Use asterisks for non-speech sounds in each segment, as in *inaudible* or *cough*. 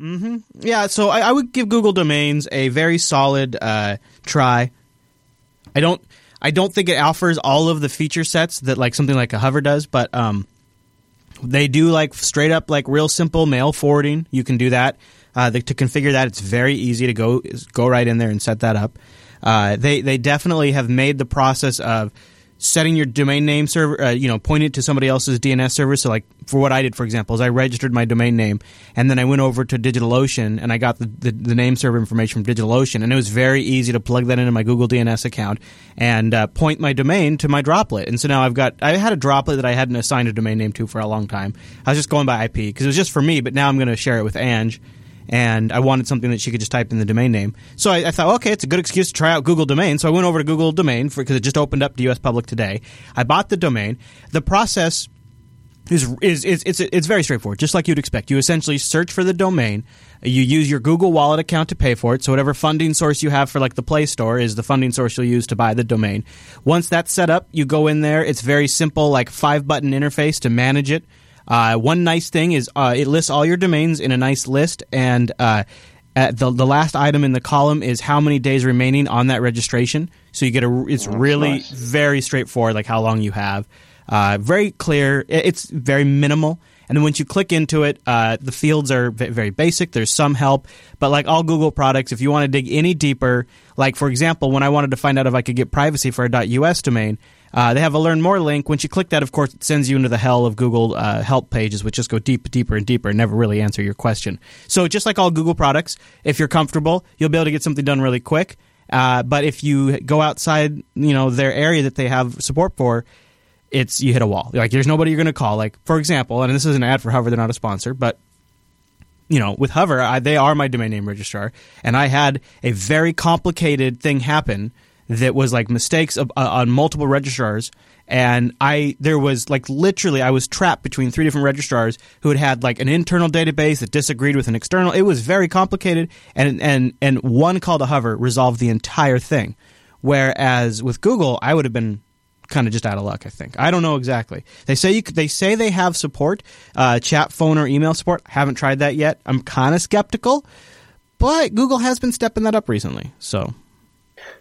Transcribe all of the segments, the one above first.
Mm-hmm. Yeah, so I, I, would give Google Domains a very solid uh, try. I don't, I don't think it offers all of the feature sets that like something like a Hover does, but um, they do like straight up like real simple mail forwarding. You can do that. Uh, the, to configure that, it's very easy to go go right in there and set that up. Uh, they they definitely have made the process of setting your domain name server, uh, you know, point it to somebody else's DNS server. So, like for what I did, for example, is I registered my domain name, and then I went over to DigitalOcean and I got the, the, the name server information from DigitalOcean, and it was very easy to plug that into my Google DNS account and uh, point my domain to my droplet. And so now I've got I had a droplet that I hadn't assigned a domain name to for a long time. I was just going by IP because it was just for me, but now I'm going to share it with Ange and I wanted something that she could just type in the domain name. So I, I thought, okay, it's a good excuse to try out Google Domain. So I went over to Google Domain because it just opened up to U.S. Public today. I bought the domain. The process is, is, is it's it's very straightforward, just like you'd expect. You essentially search for the domain. You use your Google Wallet account to pay for it. So whatever funding source you have for like the Play Store is the funding source you'll use to buy the domain. Once that's set up, you go in there. It's very simple, like five button interface to manage it. Uh, one nice thing is uh, it lists all your domains in a nice list, and uh, the the last item in the column is how many days remaining on that registration. So you get a it's oh, really nice. very straightforward, like how long you have. Uh, very clear. It's very minimal. And then once you click into it, uh, the fields are very basic. There's some help, but like all Google products, if you want to dig any deeper, like for example, when I wanted to find out if I could get privacy for a .us domain, uh, they have a learn more link. Once you click that, of course, it sends you into the hell of Google uh, help pages, which just go deep, deeper, and deeper and never really answer your question. So, just like all Google products, if you're comfortable, you'll be able to get something done really quick. Uh, but if you go outside, you know, their area that they have support for, it's you hit a wall. Like, there's nobody you're going to call. Like, for example, and this is an ad for Hover; they're not a sponsor, but you know, with Hover, I, they are my domain name registrar, and I had a very complicated thing happen that was like mistakes of, uh, on multiple registrars and I there was like literally I was trapped between three different registrars who had had like an internal database that disagreed with an external. It was very complicated, and and and one call to hover resolved the entire thing. Whereas with Google, I would have been kind of just out of luck. I think I don't know exactly. They say you they say they have support, uh, chat, phone, or email support. Haven't tried that yet. I'm kind of skeptical, but Google has been stepping that up recently. So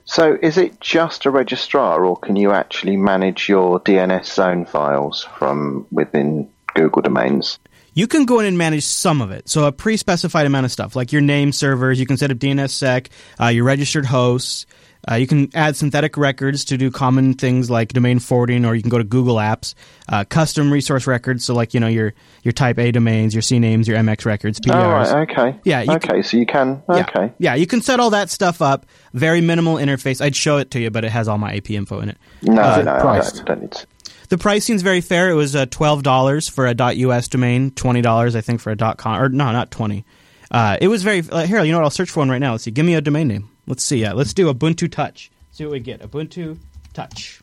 so is it just a registrar, or can you actually manage your DNS zone files from within Google domains? You can go in and manage some of it. So a pre-specified amount of stuff, like your name servers, you can set up DNSSEC, uh, your registered hosts, uh, you can add synthetic records to do common things like domain forwarding, or you can go to Google Apps, uh, custom resource records. So, like you know your your Type A domains, your CNAMEs, your MX records, PTRs. Oh, right, okay. Yeah. okay. Can, so you can. Okay. Yeah, yeah, you can set all that stuff up. Very minimal interface. I'd show it to you, but it has all my IP info in it. No, uh, no, I don't, don't need to. The pricing's very fair. It was uh, twelve dollars for a .us domain, twenty dollars I think for a .com, or no, not twenty. Uh, it was very uh, here. You know what? I'll search for one right now. Let's see. Give me a domain name. Let's see. Yeah, let's do Ubuntu Touch. See what we get. Ubuntu Touch.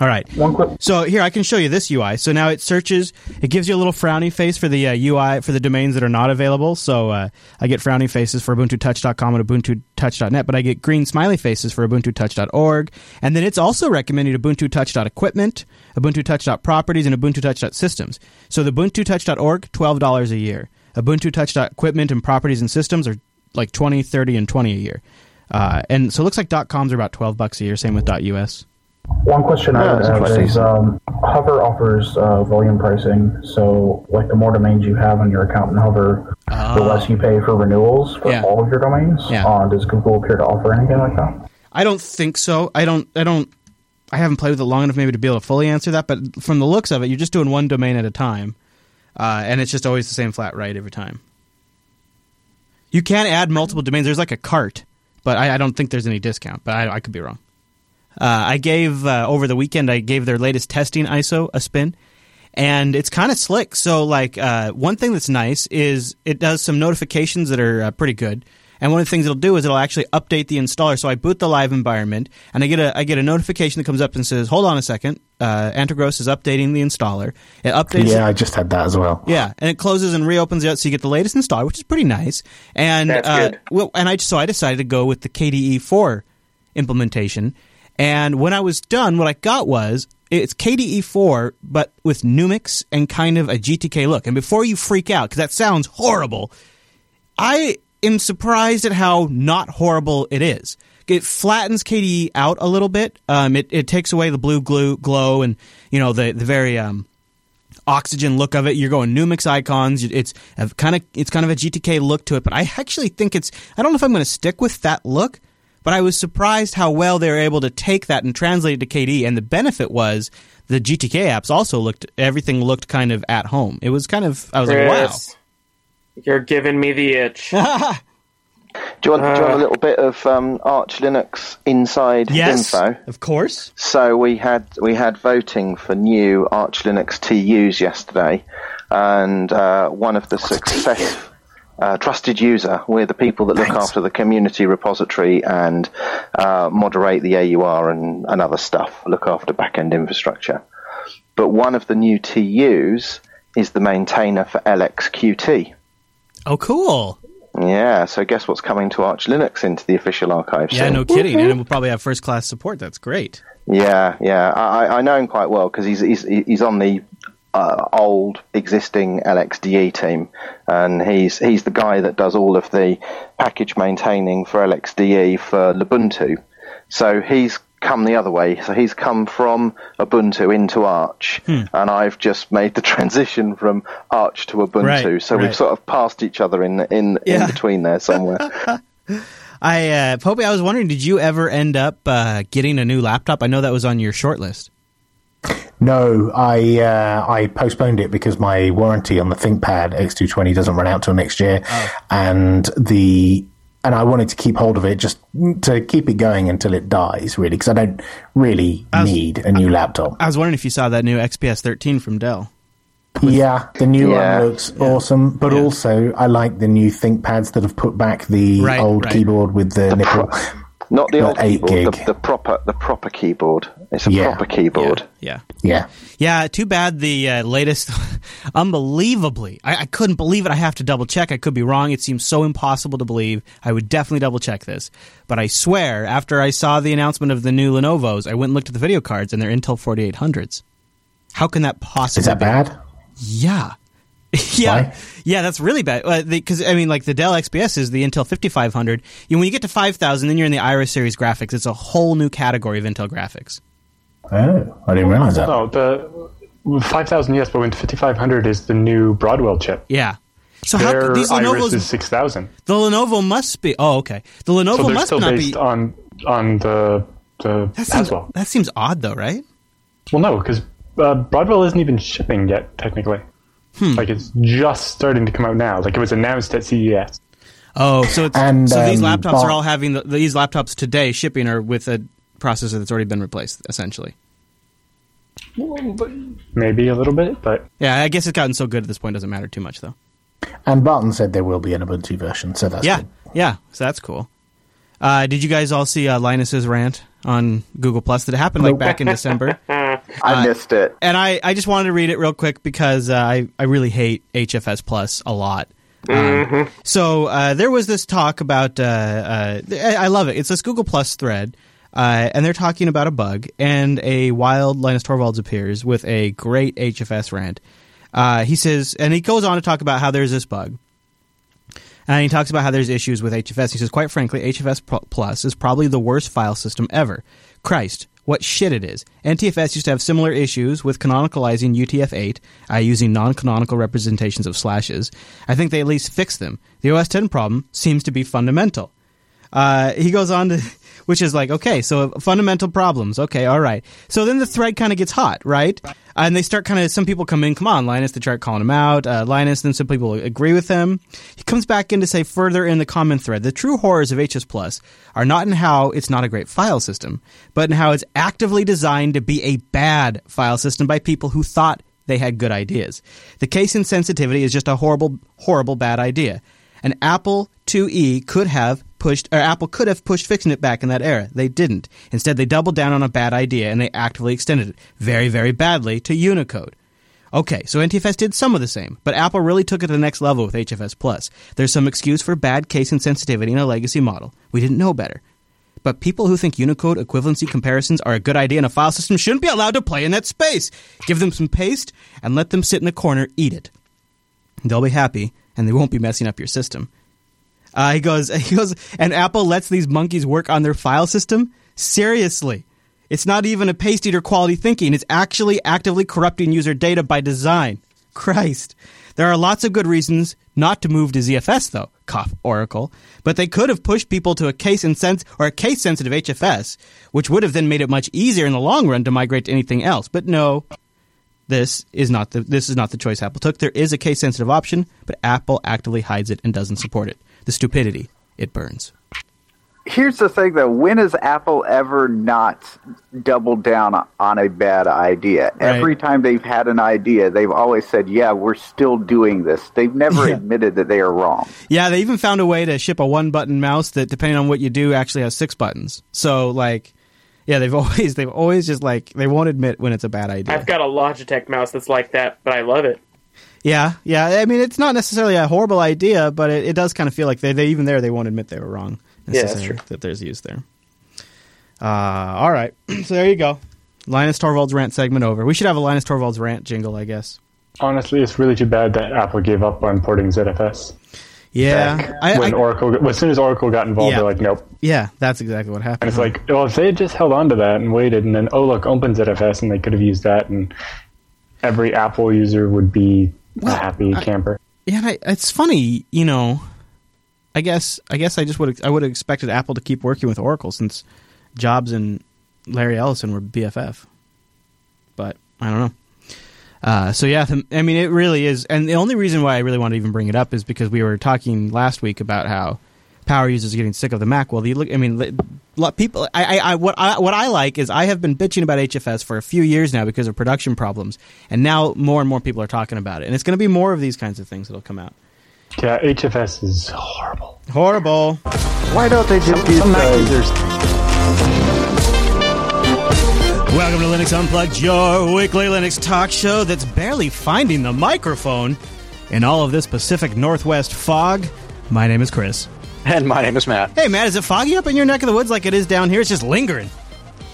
All right. One quick. So here I can show you this UI. So now it searches. It gives you a little frowny face for the uh, UI for the domains that are not available. So uh, I get frowny faces for UbuntuTouch.com and UbuntuTouch.net, but I get green smiley faces for UbuntuTouch.org. And then it's also recommending UbuntuTouch.equipment, UbuntuTouch.properties, and UbuntuTouch.systems. So the UbuntuTouch.org, twelve dollars a year. Ubuntu UbuntuTouch.equipment and properties and systems are like 20 30 and 20 a year uh, and so it looks like coms are about 12 bucks a year same with us one question I would have is um, Hover offers uh, volume pricing. So, like the more domains you have on your account in Hover, uh, the less you pay for renewals for yeah. all of your domains. Yeah. Uh, does Google appear to offer anything like that? I don't think so. I don't. I don't. I haven't played with it long enough maybe to be able to fully answer that. But from the looks of it, you're just doing one domain at a time, uh, and it's just always the same flat rate every time. You can add multiple domains. There's like a cart, but I, I don't think there's any discount. But I, I could be wrong. Uh, I gave uh, over the weekend. I gave their latest testing ISO a spin, and it's kind of slick. So, like uh, one thing that's nice is it does some notifications that are uh, pretty good. And one of the things it'll do is it'll actually update the installer. So I boot the live environment, and I get a I get a notification that comes up and says, "Hold on a second, uh, Antergos is updating the installer." It updates. Yeah, I just had that as well. Yeah, and it closes and reopens it, so you get the latest installer, which is pretty nice. And That's uh, good. well, and I so I decided to go with the KDE four implementation. And when I was done, what I got was it's KDE 4, but with Numix and kind of a GTK look. And before you freak out, because that sounds horrible, I am surprised at how not horrible it is. It flattens KDE out a little bit. Um, it, it takes away the blue glue, glow and you know the the very um, oxygen look of it. You're going Numix icons. It's kind of it's kind of a GTK look to it, but I actually think it's. I don't know if I'm going to stick with that look, but I was surprised how well they were able to take that and translate it to KDE. And the benefit was the GTK apps also looked everything looked kind of at home. It was kind of I was Chris, like, wow. You're giving me the itch. *laughs* Do you, want, uh, do you want a uh. little bit of um, Arch Linux inside yes, info? Of course. So we had we had voting for new Arch Linux TUs yesterday, and uh, one of the success. Uh, trusted user. We're the people that look Thanks. after the community repository and uh, moderate the AUR and, and other stuff, look after backend infrastructure. But one of the new TUs is the maintainer for LXQT. Oh, cool. Yeah, so guess what's coming to Arch Linux into the official archive? Yeah, soon? no kidding, and we'll probably have first class support. That's great. Yeah, yeah, I, I know him quite well because he's, he's he's on the uh, old existing LXDE team, and he's he's the guy that does all of the package maintaining for LXDE for Lubuntu. So he's come the other way. So he's come from Ubuntu into Arch, hmm. and I've just made the *laughs* transition from Arch to Ubuntu. Right, so right. we've sort of passed each other in in, yeah. in between there somewhere. *laughs* I uh, Popey, I was wondering, did you ever end up uh, getting a new laptop? I know that was on your short list. No, I uh, I postponed it because my warranty on the ThinkPad X220 doesn't run out till next year, oh. and the and I wanted to keep hold of it just to keep it going until it dies, really, because I don't really was, need a new laptop. I was wondering if you saw that new XPS 13 from Dell. With, yeah, the new yeah, one looks yeah. awesome, but yeah. also I like the new ThinkPads that have put back the right, old right. keyboard with the, the nipple. Pro- not the old keyboard, the, the, proper the proper keyboard. It's a proper keyboard. Yeah, yeah, yeah. Too bad the uh, latest, *laughs* unbelievably, I, I, couldn't believe it. I have to double check. I could be wrong. It seems so impossible to believe. I would definitely double check this, but I swear, after I saw the announcement of the new Lenovo's, I went and looked at the video cards, and they're Intel 4800s. How can that possibly? Is that be? bad? Yeah, *laughs* yeah, Why? yeah, that's really bad. Because uh, I mean, like the Dell XPS is the Intel 5500. You know, when you get to 5000, then you're in the Iris series graphics. It's a whole new category of Intel graphics. Oh, I didn't realize that. No, the 5000, yes, but when 5500 is the new Broadwell chip. Yeah. So Their how these Lenovo's is 6000. The Lenovo must be. Oh, okay. The Lenovo so must still not based be on on the the that seems, Haswell. That seems odd, though, right? Well, no, because uh, Broadwell isn't even shipping yet, technically. Hmm. Like it's just starting to come out now. Like it was announced at CES. Oh, so and, so um, these laptops are all having the, these laptops today shipping are with a processor that's already been replaced, essentially. Maybe a little bit, but yeah, I guess it's gotten so good at this point doesn't matter too much though. And Barton said there will be an Ubuntu version, so that's yeah, good. yeah, so that's cool. Uh, did you guys all see uh, Linus's rant on Google Plus that happened like back in *laughs* December? I uh, missed it, and I, I just wanted to read it real quick because uh, I I really hate HFS Plus a lot. Um, mm-hmm. so uh, there was this talk about uh, I love it. It's this Google Plus thread. and they're talking about a bug, and a wild Linus Torvalds appears with a great HFS rant. he says, and he goes on to talk about how there's this bug, and he talks about how there's issues with HFS. He says, quite frankly, HFS Plus is probably the worst file system ever. Christ, what shit it is. NTFS used to have similar issues with canonicalizing UTF-8 uh, using non-canonical representations of slashes. I think they at least fixed them. The OS 10 problem seems to be fundamental. Uh, he goes on to *laughs* which is like, okay, so fundamental problems. Okay, all right. So then the thread kind of gets hot, right? And they start kind of, some people come in, come on, Linus, they start calling him out. Uh, Linus, then some people agree with him. He comes back in to say further in the comment thread, the true horrors of HS Plus are not in how it's not a great file system, but in how it's actively designed to be a bad file system by people who thought they had good ideas. The case insensitivity is just a horrible, horrible bad idea. An Apple IIe could have pushed, or Apple could have pushed fixing it back in that era. They didn't. Instead, they doubled down on a bad idea and they actively extended it very, very badly to Unicode. Okay, so NTFS did some of the same, but Apple really took it to the next level with HFS Plus. There's some excuse for bad case insensitivity in a legacy model. We didn't know better. But people who think Unicode equivalency comparisons are a good idea in a file system shouldn't be allowed to play in that space. Give them some paste and let them sit in the corner, eat it. They'll be happy, and they won't be messing up your system. Uh, he goes, *laughs* he goes, and Apple lets these monkeys work on their file system. Seriously, it's not even a paste eater quality thinking. It's actually actively corrupting user data by design. Christ. There are lots of good reasons not to move to ZFS though, cough Oracle, but they could have pushed people to a case insens- or a case sensitive HFS, which would have then made it much easier in the long run to migrate to anything else. But no, this is not the this is not the choice Apple took. There is a case sensitive option, but Apple actively hides it and doesn't support it. The stupidity it burns here's the thing though when has apple ever not doubled down on a bad idea right. every time they've had an idea they've always said yeah we're still doing this they've never yeah. admitted that they are wrong yeah they even found a way to ship a one button mouse that depending on what you do actually has six buttons so like yeah they've *laughs* always they've always just like they won't admit when it's a bad idea i've got a logitech mouse that's like that but i love it yeah, yeah. I mean, it's not necessarily a horrible idea, but it, it does kind of feel like they, they even there they won't admit they were wrong necessary yeah, that there's use there. Uh, all right, *clears throat* so there you go. Linus Torvalds rant segment over. We should have a Linus Torvalds rant jingle, I guess. Honestly, it's really too bad that Apple gave up on porting ZFS. Yeah, I, when I, Oracle, as soon as Oracle got involved, yeah. they're like, "Nope." Yeah, that's exactly what happened. And it's like, well, if they had just held on to that and waited, and then, oh look, OpenZFS, and they could have used that, and every Apple user would be well, a happy I, camper. Yeah, it's funny, you know. I guess I guess I just would I would have expected Apple to keep working with Oracle since Jobs and Larry Ellison were BFF. But I don't know. Uh, so yeah, I mean, it really is, and the only reason why I really want to even bring it up is because we were talking last week about how power users are getting sick of the Mac. Well, the look, I mean, people. I, I, what I, what I like is I have been bitching about HFS for a few years now because of production problems, and now more and more people are talking about it, and it's going to be more of these kinds of things that'll come out. Yeah, HFS is horrible. Horrible. Why don't they just use Mac users? Welcome to Linux Unplugged, your weekly Linux talk show that's barely finding the microphone in all of this Pacific Northwest fog. My name is Chris. And my name is Matt. Hey, Matt, is it foggy up in your neck of the woods like it is down here? It's just lingering.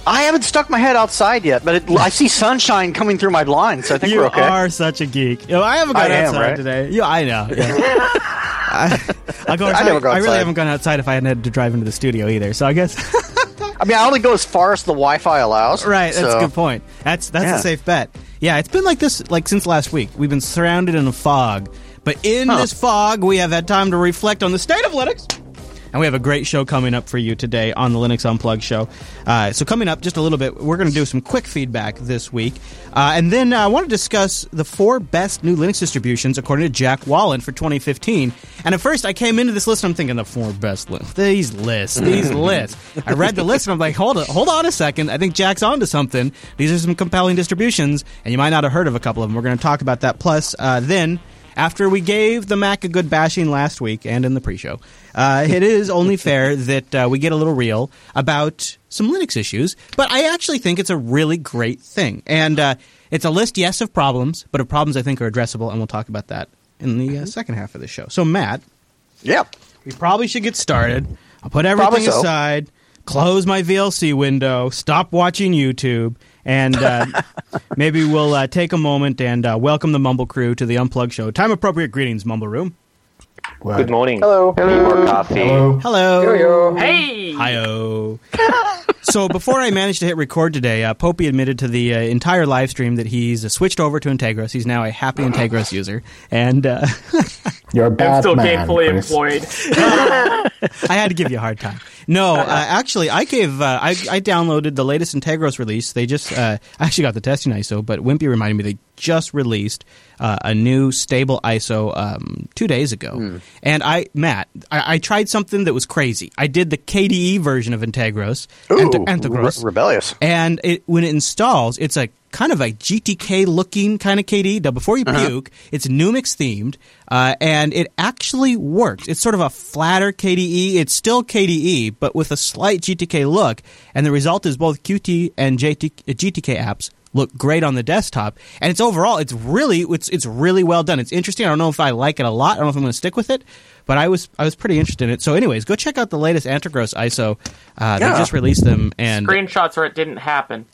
I haven't stuck my head outside yet, but it, I see sunshine coming through my blinds, so I think you we're okay. You are such a geek. You know, I haven't gone I outside am, right? today. *laughs* Yeah, I know. Yeah. I, will go outside. I, go I really haven't gone outside if I hadn't had to drive into the studio either. So I guess. *laughs* I mean, I only go as far as the Wi-Fi allows. Right, that's so. a good point. That's that's yeah. a safe bet. Yeah, it's been like this like since last week. We've been surrounded in a fog, but in huh. this fog, we have had time to reflect on the state of Linux and we have a great show coming up for you today on the Linux Unplugged show. Uh, so coming up just a little bit, we're going to do some quick feedback this week, uh, and then uh, I want to discuss the four best new Linux distributions according to Jack Wallen for 2015. And at first, I came into this list and I'm thinking the four best lists. These lists, these *laughs* lists. I read the list and I'm like, hold on, hold on a second. I think Jack's onto something. These are some compelling distributions, and you might not have heard of a couple of them. We're going to talk about that. Plus, uh, then after we gave the Mac a good bashing last week and in the pre-show, uh, it is only *laughs* fair that uh, we get a little real about some Linux issues. But I actually think it's a really great thing, and uh, it's a list, yes, of problems, but of problems I think are addressable, and we'll talk about that in the uh, second half of the show. So, Matt, yeah, we probably should get started. I'll put everything so. aside, close my VLC window, stop watching YouTube and uh, *laughs* maybe we'll uh, take a moment and uh, welcome the Mumble crew to the Unplugged Show. Time appropriate greetings, Mumble Room. Good morning. Hello. Hello. More coffee. Hello. Hello. Yo-yo. Hey. Hi-oh. *laughs* so before I managed to hit record today, uh, Popey admitted to the uh, entire live stream that he's uh, switched over to Antergos. He's now a happy Antergos user, and uh, *laughs* you're a bad I'm still man, gainfully Chris. employed. *laughs* I had to give you a hard time. No, uh, actually, I gave uh, I, I downloaded the latest Antergos release. They just I actually got the testing ISO, but Wimpy reminded me they just released uh, a new stable ISO um, two days ago. Mm. And I, Matt, I, I, tried something that was crazy. I did the KDE version of Antergos, Ooh, Antergos, re- rebellious, and it, when it installs, it's a kind of a GTK looking kind of KDE. Now, before you uh-huh. puke, it's Numix themed, uh, and it actually works. It's sort of a flatter KDE. It's still KDE, but with a slight GTK look, and the result is both Qt and JT, GTK apps look great on the desktop, and it's overall it's really it's it's really well done. It's interesting. I don't know if I like it a lot. I don't know if I'm going to stick with it, but I was I was pretty interested in it. So, anyways, go check out the latest Antergos ISO. Uh, yeah. They just released them and screenshots where it didn't happen.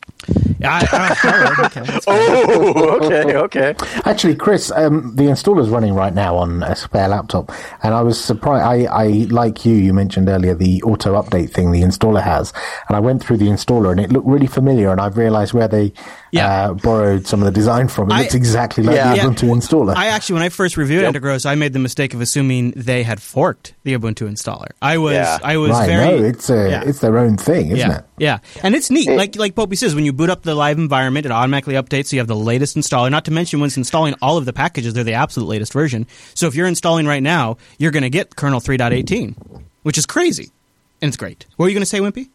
I, I, *laughs* okay, oh, okay, okay. Actually, Chris, um, the installer's running right now on a spare laptop, and I was surprised. I, I, like you, you mentioned earlier the auto update thing the installer has, and I went through the installer, and it looked really familiar, and I've realised where they yeah. uh, borrowed some of the design from. It I, looks exactly like yeah. the Ubuntu yeah. installer. I actually, when I first reviewed yep. Antergos, I made the mistake of assuming they had forked the Ubuntu installer. I was, yeah. I was right, very. No, it's a, it's their own thing, isn't it? Yeah, and it's neat. Like like Popey says, when you boot up the live environment, it automatically updates. So you have the latest installer. Not to mention when it's installing all of the packages, they're the absolute latest version. So if you're installing right now, you're going to get kernel 3.18, which is crazy, and it's great. What were you going to say, Wimpy?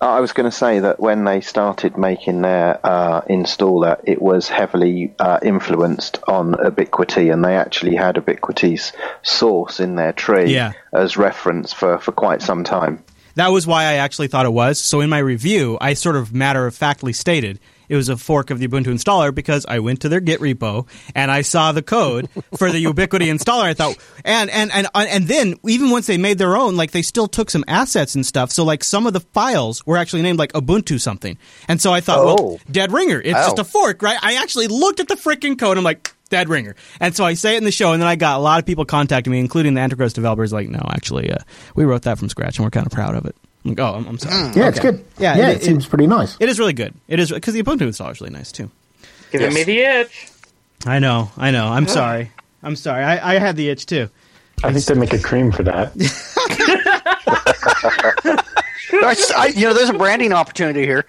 I was going to say that when they started making their uh, installer, it was heavily uh, influenced on Ubiquity, and they actually had Ubiquity's source in their tree yeah. as reference for, for quite some time. That was why I actually thought it was. So in my review, I sort of matter of factly stated it was a fork of the Ubuntu installer because I went to their Git repo and I saw the code for the Ubiquity installer. I thought, and and and and then even once they made their own, like they still took some assets and stuff. So like some of the files were actually named like Ubuntu something, and so I thought, oh. well, dead ringer. It's oh. just a fork, right? I actually looked at the freaking code. I'm like. Dead ringer, and so I say it in the show, and then I got a lot of people contacting me, including the Antergos developers. Like, no, actually, uh, we wrote that from scratch, and we're kind of proud of it. Like, oh, I'm, I'm sorry. Yeah, okay. it's good. Yeah, yeah, it, it, seems pretty nice. It is really good. It is because the Ubuntu installer is really nice too. Giving yes. me the itch. I know. I know. I'm sorry. I'm sorry. I, I had the itch too. I, I think they make a cream for that. *laughs* I, you know, there's a branding opportunity here.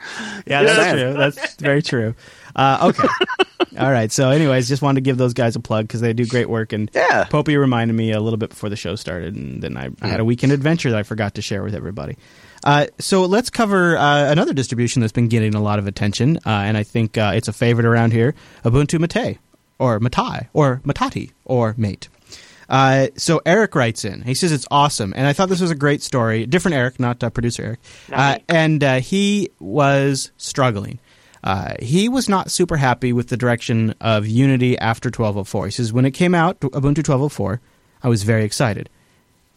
Yeah, that's true. That's very true. Uh, okay. *laughs* All right. So, anyways, just wanted to give those guys a plug because they do great work. And yeah. Popey reminded me a little bit before the show started, and then I, I had a weekend adventure that I forgot to share with everybody. Uh, so let's cover uh, another distribution that's been getting a lot of attention, uh, and I think uh, it's a favorite around here: Ubuntu Mate, or Matai, or Matati, or Mate. Uh, so Eric writes in. He says it's awesome, and I thought this was a great story. Different Eric, not uh, producer Eric. Uh, and uh, he was struggling. Uh, he was not super happy with the direction of Unity after 1204. He says when it came out, Ubuntu 1204, I was very excited,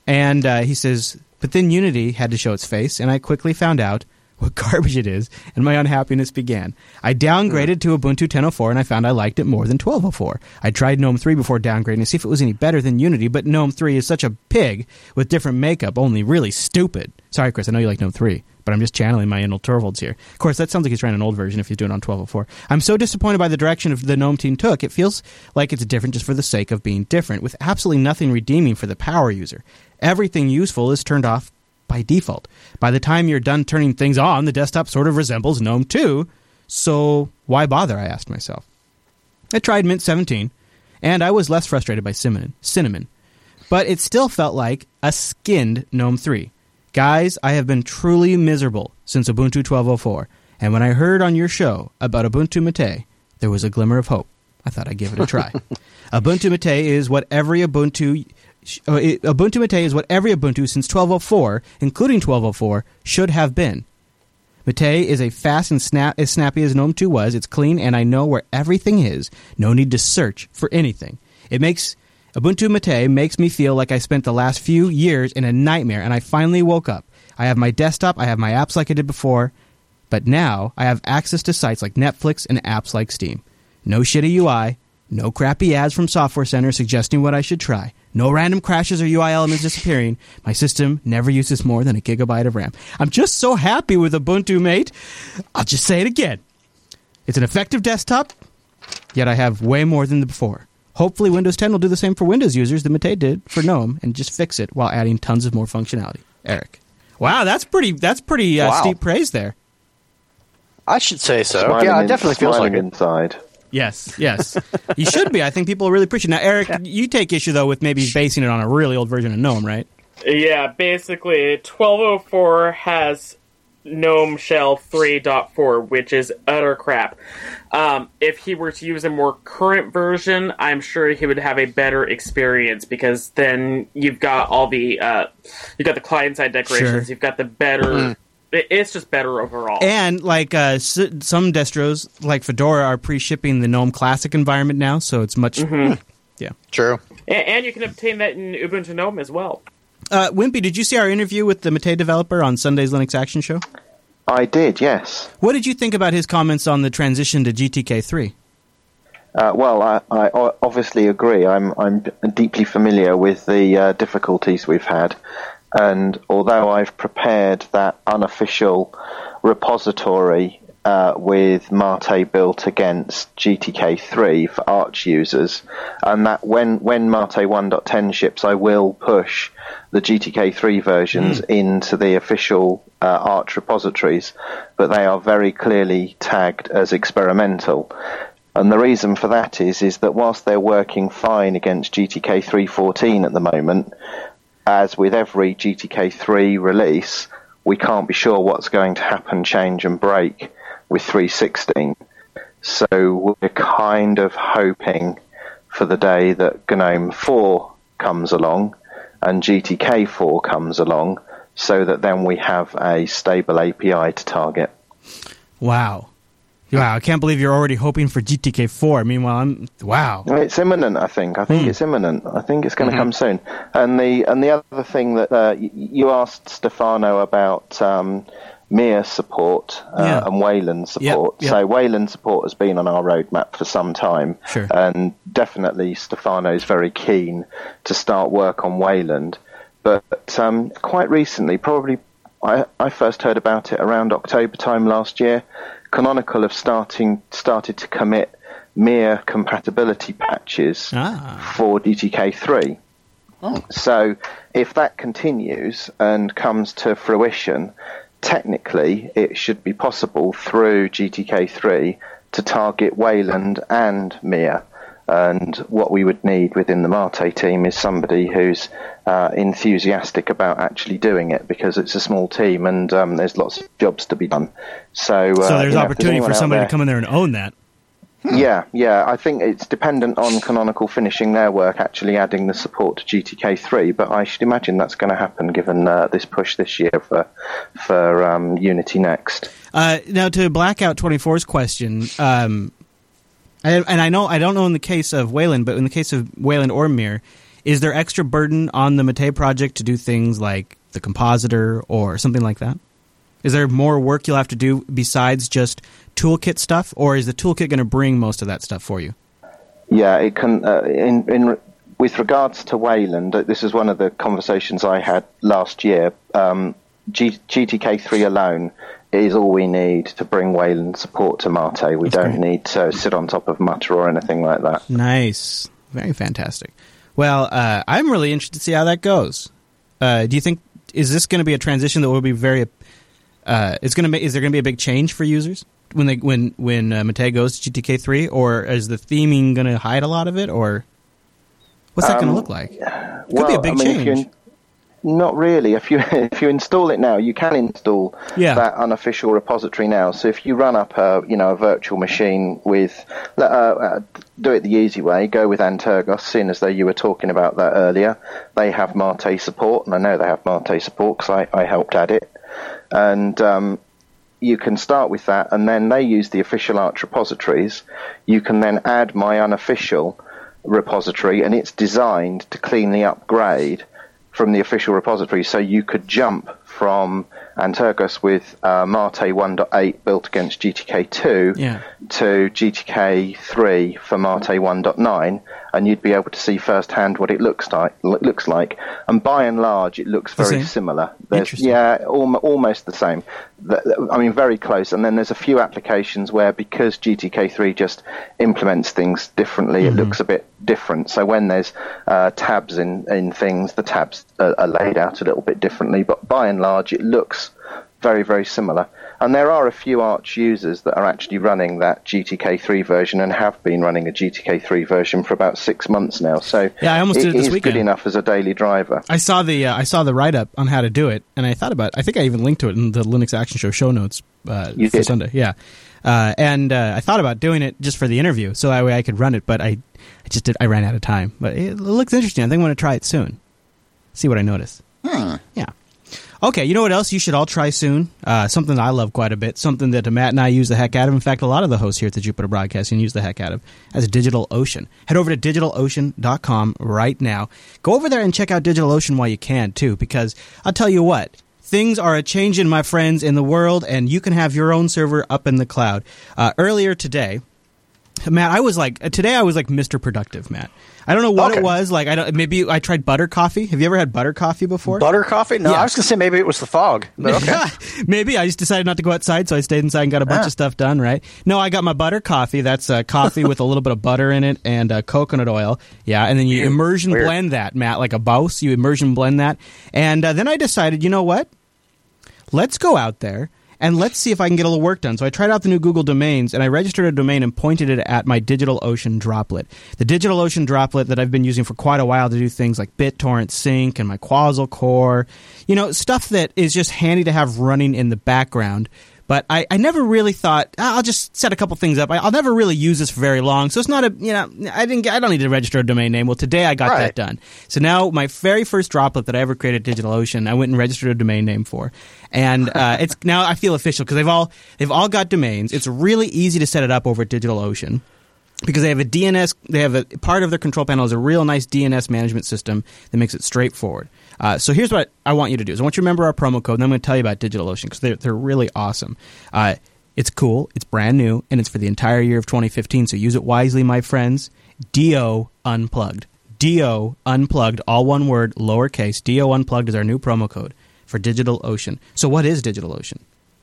and uh, he says, but then Unity had to show its face, and I quickly found out what garbage it is, and my unhappiness began. I downgraded hmm. to Ubuntu 10.04, and I found I liked it more than 12.04. I tried GNOME 3 before downgrading to see if it was any better than Unity, but GNOME 3 is such a pig with different makeup, only really stupid. Sorry, Chris, I know you like GNOME 3, but I'm just channeling my inner Torvalds here. Of course, that sounds like he's trying an old version if he's doing it on 12.04. I'm so disappointed by the direction of the GNOME team took. It feels like it's different just for the sake of being different, with absolutely nothing redeeming for the power user. Everything useful is turned off by default. By the time you're done turning things on, the desktop sort of resembles GNOME 2, so why bother, I asked myself. I tried Mint 17, and I was less frustrated by Cinnamon, cinnamon but it still felt like a skinned GNOME 3. Guys, I have been truly miserable since Ubuntu 12.04, and when I heard on your show about Ubuntu Mate, there was a glimmer of hope. I thought I'd give it a try. *laughs* Ubuntu Mate is what every Ubuntu Uh, Ubuntu Mate is what every Ubuntu since 1204, including 1204, should have been. Mate is a fast and snap as snappy as GNOME 2 was. It's clean, and I know where everything is. No need to search for anything. It makes Ubuntu Mate makes me feel like I spent the last few years in a nightmare, and I finally woke up. I have my desktop, I have my apps like I did before, but now I have access to sites like Netflix and apps like Steam. No shitty UI, no crappy ads from Software Center suggesting what I should try. No random crashes or UI elements disappearing. My system never uses more than a gigabyte of RAM. I'm just so happy with Ubuntu Mate. I'll just say it again. It's an effective desktop, yet I have way more than before. Hopefully, Windows 10 will do the same for Windows users that Mate did for GNOME and just fix it while adding tons of more functionality. Eric. Wow, that's pretty. That's pretty uh, wow. steep praise there. I should say so. Smiling yeah, it definitely feels like it. inside. Yes, yes. you should be. I think people really appreciate it. Now, Eric, you take issue, though, with maybe basing it on a really old version of GNOME, right? Yeah, basically, 1204 has GNOME Shell 3.4, which is utter crap. Um, if he were to use a more current version, I'm sure he would have a better experience because then you've got all the uh, you've got the client side decorations, sure. you've got the better mm-hmm. It's just better overall. And like uh, some distros, like Fedora, are pre-shipping the GNOME Classic environment now, so it's much. Mm-hmm. *laughs* Yeah, true. And, and, you can obtain that in Ubuntu GNOME as well. Uh, Wimpy, did you see our interview with the Mate developer on Sunday's Linux Action Show? I did, yes. What did you think about his comments on the transition to GTK3? Uh, well, I, I, obviously agree. I'm I'm deeply familiar with the uh, difficulties we've had, and although I've prepared that unofficial repository uh, with Mate built against GTK3 for Arch users, and that when when Mate 1.10 ships, I will push the GTK3 versions mm. into the official uh, Arch repositories, but they are very clearly tagged as experimental. And the reason for that is is that whilst they're working fine against GTK 314 at the moment, as with every GTK 3 release, we can't be sure what's going to happen, change and break with 316. So we're kind of hoping for the day that GNOME 4 comes along and GTK 4 comes along so that then we have a stable API to target. Wow. Wow, I can't believe you're already hoping for GTK4. Meanwhile, I'm wow. It's imminent. I think. I think mm. it's imminent. I think it's going to mm-hmm. come soon. And the and the other thing that uh, you asked Stefano about um, Mir support uh, yeah. and Wayland support. Yep, yep. So Wayland support has been on our roadmap for some time, sure. and definitely Stefano is very keen to start work on Wayland. But um, quite recently, probably I, I first heard about it around October time last year Canonical have starting started to commit Mir compatibility patches ah. for GTK3. Oh. So if that continues and comes to fruition, technically it should be possible through GTK3 to target Wayland and Mir. And what we would need within the Mate team is somebody who's uh, enthusiastic about actually doing it because it's a small team and um, there's lots of jobs to be done. So, uh, so there's opportunity for somebody there, to come in there and own that. Yeah, yeah. I think it's dependent on Canonical finishing their work, actually adding the support to GTK3. But I should imagine that's going to happen given uh, this push this year for for um, Unity Next. Uh, now, to Blackout 24's question, um, and, I know I don't know in the case of Wayland, but in the case of Wayland or Mir, is there extra burden on the Mate project to do things like the compositor or something like that? Is there more work you'll have to do besides just toolkit stuff, or is the toolkit going to bring most of that stuff for you? Yeah, it can. Uh, in, in with regards to Wayland, this is one of the conversations I had last year. Um, G- GTK3 alone is all we need to bring Wayland support to Mate. We That's don't great. need to sit on top of Mutter or anything like that. Nice, very fantastic. Well, uh, I'm really interested to see how that goes. Uh, do you think is this going to be a transition that will be very? Uh, it's going to is there going to be a big change for users when they when when uh, Mate goes to GTK three, or is the theming going to hide a lot of it, or what's that um, going to look like? Could well, be a big I mean, change. Not really. If you *laughs* if you install it now, you can install yeah. that unofficial repository now. So if you run up a you know a virtual machine with uh, uh, do it the easy way, go with Antergos, seeing as though you were talking about that earlier. They have Mate support, and I know they have Mate support because I, I helped add it. And um, you can start with that, and then they use the official Arch repositories. You can then add my unofficial repository, and it's designed to cleanly upgrade from the official repository, so you could jump from Antergos with uh, Mate 1.8 built against GTK2 yeah. to GTK 3 for Mate 1.9, and you'd be able to see firsthand what it looks like. Looks like, and by and large, it looks very similar. There's, yeah, al- almost the same. I mean, very close. And then there's a few applications where because GTK3 just implements things differently, mm-hmm. it looks a bit different. So when there's uh, tabs in in things, the tabs are, are laid out a little bit differently. But by and large, it looks very, very similar. And there are a few Arch users that are actually running that GTK3 version and have been running a GTK3 version for about six months now. So yeah, I almost it did it this is weekend. good enough as a daily driver. I saw the uh, I saw the write up on how to do it, and I thought about. It. I think I even linked to it in the Linux Action Show show notes uh, you for did. Sunday. Yeah, uh, and uh, I thought about doing it just for the interview, so that way I could run it. But I, I just did. I ran out of time. But it looks interesting. I think I'm going to try it soon. See what I notice. Hmm. Yeah. Okay, you know what else you should all try soon? Uh, something I love quite a bit. Something that Matt and I use the heck out of. In fact, a lot of the hosts here at the Jupiter Broadcasting use the heck out of as DigitalOcean. Head over to DigitalOcean.com right now. Go over there and check out DigitalOcean while you can, too, because I'll tell you what. Things are a changing, my friends, in the world, and you can have your own server up in the cloud. Uh, earlier today, Matt, I was like today. I was like Mr. Productive, Matt. I don't know what okay. it was. Like I don't. Maybe I tried butter coffee. Have you ever had butter coffee before? Butter coffee? No, yeah. I was gonna say maybe it was the fog. Okay. *laughs* maybe I just decided not to go outside, so I stayed inside and got a bunch ah. of stuff done. Right? No, I got my butter coffee. That's uh, coffee with a little bit of butter in it and uh, coconut oil. Yeah, and then you immersion Weird. blend that, Matt, like a bouse. You immersion blend that, and uh, then I decided, you know what? Let's go out there and let's see if I can get a little work done. So I tried out the new Google domains and I registered a domain and pointed it at my DigitalOcean droplet. The DigitalOcean droplet that I've been using for quite a while to do things like BitTorrent Sync and my Quassel Core, you know, stuff that is just handy to have running in the background but I, I never really thought ah, I'll just set a couple things up. I, will never really use this for very long, so it's not a you know I didn't I don't need to register a domain name. Well, today I got right. that done. So now my very first droplet that I ever created, at DigitalOcean, I went and registered a domain name for, and uh, *laughs* it's now I feel official because they've all they've all got domains. It's really easy to set it up over at DigitalOcean because they have a DNS, they have a part of their control panel is a real nice DNS management system that makes it straightforward. Uh, so here's what I want you to do: is I want you to remember our promo code, and I'm going to tell you about DigitalOcean because they're they're really awesome. Uh, it's cool, it's brand new, and it's for the entire year of 2015. So use it wisely, my friends. Do unplugged. Do unplugged, all one word, lowercase. Do unplugged is our new promo code for DigitalOcean. So what is DigitalOcean?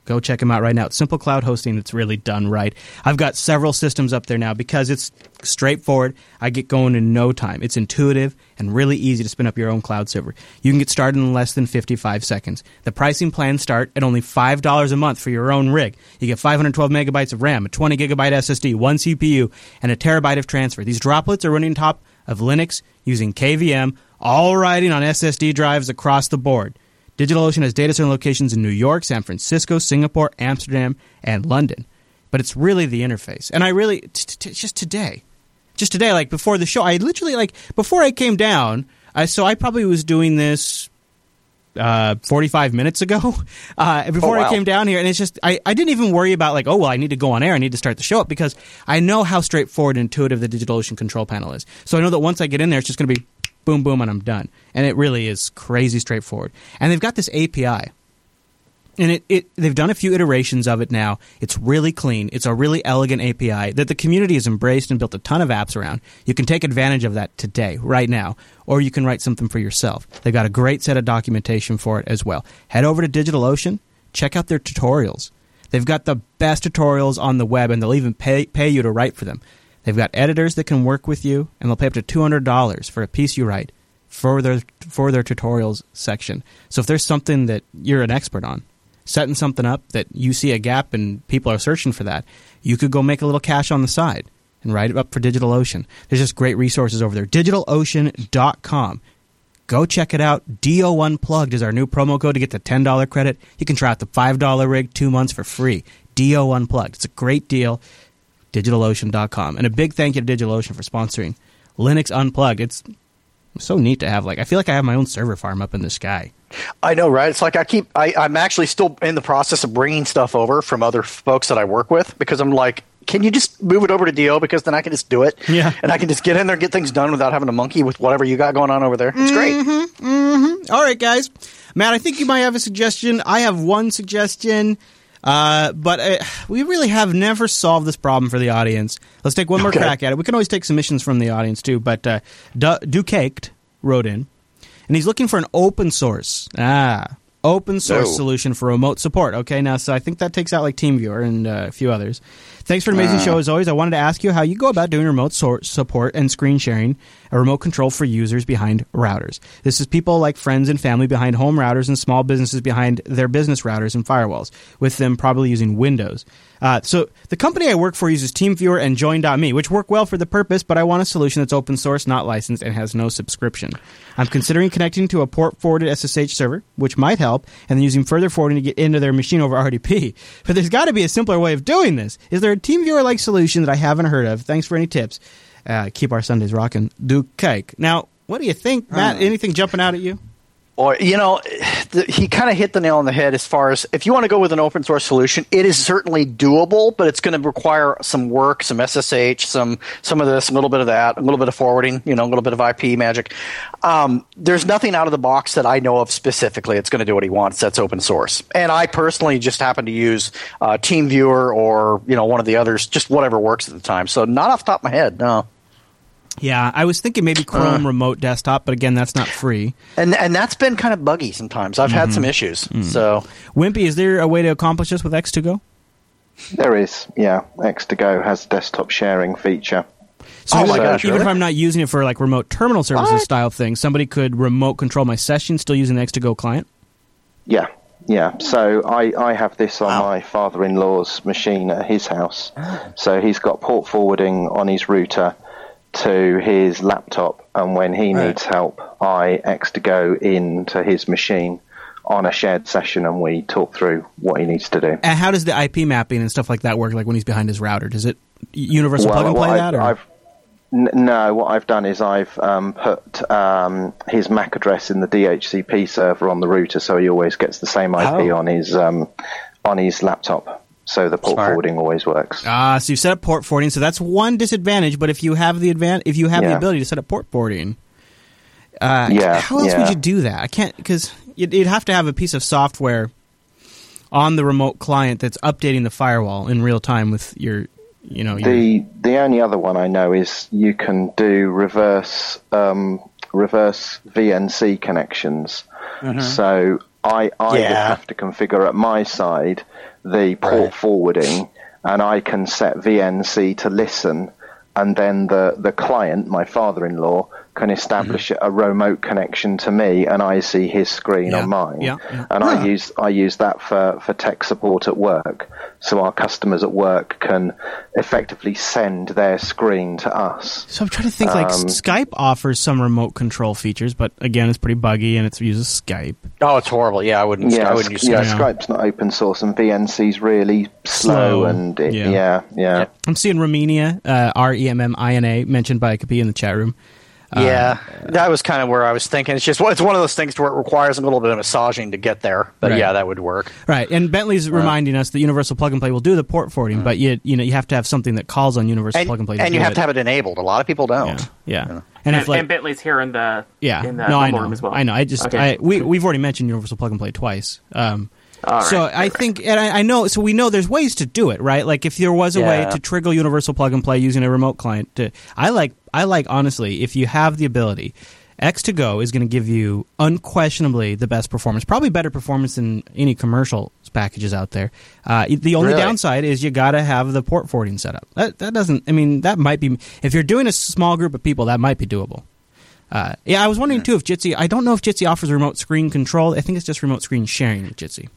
Go check them out right now. It's Simple Cloud Hosting. It's really done right. I've got several systems up there now because it's straightforward. I get going in no time. It's intuitive and really easy to spin up your own cloud server. You can get started in less than 55 seconds. The pricing plans start at only $5 a month for your own rig. You get 512 megabytes of RAM, a 20 gigabyte SSD, one CPU, and a terabyte of transfer. These droplets are running on top of Linux using KVM, all riding on SSD drives across the board. DigitalOcean has data center locations in New York, San Francisco, Singapore, Amsterdam, and London. But it's really the interface. And I really, t- t- just today, just today, like before the show, I literally, like, before I came down, I, so I probably was doing this uh, 45 minutes ago *laughs* uh, before oh, wow. I came down here. And it's just, I, I didn't even worry about, like, oh, well, I need to go on air. I need to start the show up because I know how straightforward and intuitive the DigitalOcean control panel is. So I know that once I get in there, it's just going to be boom, boom, and I'm done. And it really is crazy straightforward. And they've got this API. And it, it they've done a few iterations of it now. It's really clean. It's a really elegant API that the community has embraced and built a ton of apps around. You can take advantage of that today, right now, or you can write something for yourself. They've got a great set of documentation for it as well. Head over to DigitalOcean, check out their tutorials. They've got the best tutorials on the web, and they'll even pay, pay you to write for them. They've got editors that can work with you, and they'll pay up to two hundred dollars for a piece you write for their for their tutorials section. So if there's something that you're an expert on, setting something up that you see a gap and people are searching for that, you could go make a little cash on the side and write it up for DigitalOcean. There's just great resources over there. DigitalOcean.com. Go check it out. DO Unplugged is our new promo code to get the $10 credit. You can try out the $5 rig two months for free. DO Unplugged. It's a great deal digitalocean.com. And a big thank you to DigitalOcean for sponsoring Linux Unplugged. It's so neat to have like I feel like I have my own server farm up in the sky. I know, right? It's like I keep I, I'm actually still in the process of bringing stuff over from other folks that I work with because I'm like, can you just move it over to DO because then I can just do it. Yeah. And I can just get in there and get things done without having to monkey with whatever you got going on over there. It's great. Mm-hmm, mm-hmm. All right, guys. Matt, I think you might have a suggestion. I have one suggestion. Uh, but uh, we really have never solved this problem for the audience. Let's take one more okay. crack at it. We can always take submissions from the audience too. But uh, Dukaked wrote in, and he's looking for an open source. Ah, open source no. solution for remote support. Okay, now so I think that takes out like TeamViewer and uh, a few others. Thanks for an amazing uh. show as always. I wanted to ask you how you go about doing remote so- support and screen sharing, a remote control for users behind routers. This is people like friends and family behind home routers and small businesses behind their business routers and firewalls, with them probably using Windows. Uh, so the company I work for uses TeamViewer and Join.me, which work well for the purpose, but I want a solution that's open source, not licensed, and has no subscription. I'm considering connecting to a port forwarded SSH server, which might help, and then using further forwarding to get into their machine over *laughs* RDP. But there's got to be a simpler way of doing this. Is there a TeamViewer like solution that I haven't heard of? Thanks for any tips. Uh, keep our Sundays rocking. Do cake. Now, what do you think, Matt? Uh, Anything jumping out at you? Or you know, the, he kind of hit the nail on the head as far as if you want to go with an open source solution, it is certainly doable, but it's going to require some work, some SSH, some some of this, a little bit of that, a little bit of forwarding, you know, a little bit of IP magic. Um, there's nothing out of the box that I know of specifically. It's going to do what he wants. That's open source, and I personally just happen to use uh, TeamViewer or you know one of the others, just whatever works at the time. So not off the top of my head, no. Yeah, I was thinking maybe Chrome uh, Remote Desktop, but again, that's not free. And and that's been kind of buggy sometimes. I've mm-hmm. had some issues. Mm-hmm. So, Wimpy, is there a way to accomplish this with X2Go? There is, yeah. X2Go has a desktop sharing feature. So, oh my gosh, even really? if I'm not using it for like remote terminal services what? style thing, somebody could remote control my session still using the X2Go client? Yeah, yeah, so I, I have this on wow. my father in law's machine at his house. *gasps* So he's got port forwarding on his router to his laptop, and when he right. needs help, I X2Go into his machine on a shared session, and we talk through what he needs to do. And how does the IP mapping and stuff like that work? Like when he's behind his router, does it universal well, plug and play that? Or? I've, n- no, what I've done is I've um, put um, his MAC address in the DHCP server on the router, so he always gets the same IP oh. on his um, on his laptop so the port Smart. forwarding always works. Ah, so you set up port forwarding. So that's one disadvantage. But if you have the advan- if you have yeah. the ability to set up port forwarding, uh, yeah, how else yeah. would you do that? I can't because you'd, you'd have to have a piece of software on the remote client that's updating the firewall in real time with your you know your... the the only other one I know is you can do reverse um, reverse VNC connections. Mm-hmm. So I I yeah. would have to configure at my side the port right. forwarding, and I can set VNC to listen, and then the, the client, my father in law, can establish mm-hmm. a remote connection to me, and I see his screen yeah. on mine. Yeah, yeah. And I use I use that for, for tech support at work, so our customers at work can effectively send their screen to us. So I'm trying to think like um, Skype offers some remote control features, but again, it's pretty buggy and it uses Skype. Oh, it's horrible. Yeah, I wouldn't. Yeah, I wouldn't use yeah, Skype's not open source, and VNC's really slow, slow. and it, yeah. yeah. yeah, I'm seeing Remmina, uh, R E M M I N A, mentioned by a Kapi in the chat room. Yeah, uh, that was kind of where I was thinking. It's just it's one of those things where it requires a little bit of massaging to get there. But right. yeah, that would work. Right, and Bentley's uh, reminding us that Universal Plug and Play will do the port forwarding, uh, but you you know you have to have something that calls on Universal and, Plug and Play, and you have it. to have it enabled. A lot of people don't. Yeah, yeah. And, and, like, and Bentley's here in the yeah, in the no, I know, as well. I know. I just okay. I, we we've already mentioned Universal Plug and Play twice. Um, so I think, and I, I, know, so we know there's ways to do it, right? Like if there was a yeah. way to trigger universal plug and play using a remote client, to, I like, I like honestly, if you have the ability, X2Go is going to give you unquestionably the best performance, probably better performance than any commercial packages out there. Uh, the only really? downside is you got to have the port forwarding set up. That, that doesn't, I mean, that might be, if you're doing a small group of people, that might be doable. Uh, yeah, I was wondering too if Jitsi, I don't know if Jitsi offers remote screen control. I think it's just remote screen sharing with Jitsi.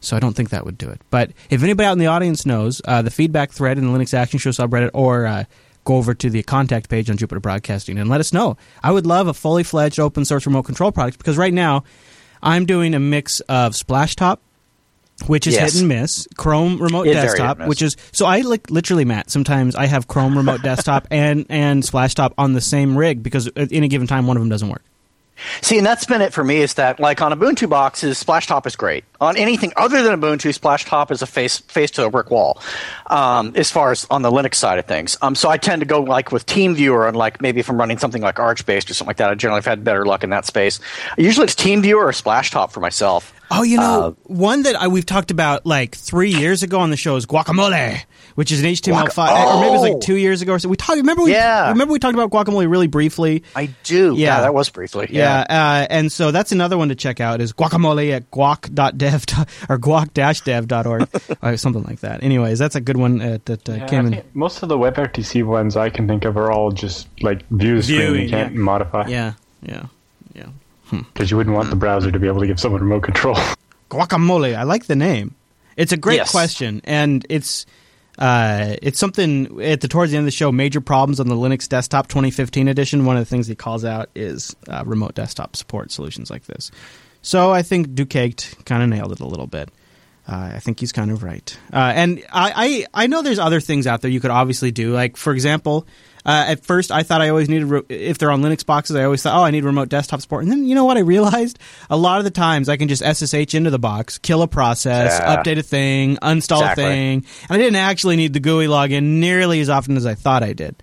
So I don't think that would do it. But if anybody out in the audience knows, uh, the feedback thread in the Linux Action Show subreddit or uh, go over to the contact page on Jupiter Broadcasting and let us know. I would love a fully fledged open source remote control product because right now I'm doing a mix of Splashtop, which is yes. hit and miss, Chrome Remote it's Desktop, which is so I like literally Matt. Sometimes I have Chrome Remote *laughs* Desktop and and Splashtop on the same rig because at any given time one of them doesn't work. See, and that's been it for me is that, like, on Ubuntu boxes, Splashtop is great. On anything other than Ubuntu, Splashtop is a face, face to a brick wall, um, as far as on the Linux side of things. Um, so I tend to go, like, with TeamViewer, and, like, maybe if I'm running something like Arch-based or something like that, I generally have had better luck in that space. Usually it's TeamViewer or Splashtop for myself. Oh, you know, uh, one that I, we've talked about like three years ago on the show is guacamole, which is an HTML5, oh. or maybe it was like oh. two years ago. Or so we talked. Remember we? Yeah. Remember we talked about guacamole really briefly. I do. Yeah, yeah that was briefly. Yeah, yeah uh, and so that's another one to check out is guacamole at guac.dev *laughs* or guac-dev.org or *laughs* something like that. Anyways, that's a good one uh, that uh, yeah, came in. Most of the WebRTC ones I can think of are all just like view screen you can't modify. Yeah, yeah. Yeah. Because you wouldn't want the browser to be able to give someone remote control. *laughs* Guacamole. I like the name. It's a great yes. question, and it's uh, it's something at the towards the end of the show. Major problems on the Linux Desktop 2015 edition. One of the things he calls out is uh, remote desktop support solutions like this. So I think Dukaked kind of nailed it a little bit. Uh, I think he's kind of right. Uh, and I, I, I know there's other things out there you could obviously do. Like, for example, uh, at first I thought I always needed, re- if they're on Linux boxes, I always thought, oh, I need remote desktop support. And then you know what I realized? A lot of the times I can just SSH into the box, kill a process, yeah. update a thing, uninstall exactly. a thing. And I didn't actually need the GUI login nearly as often as I thought I did.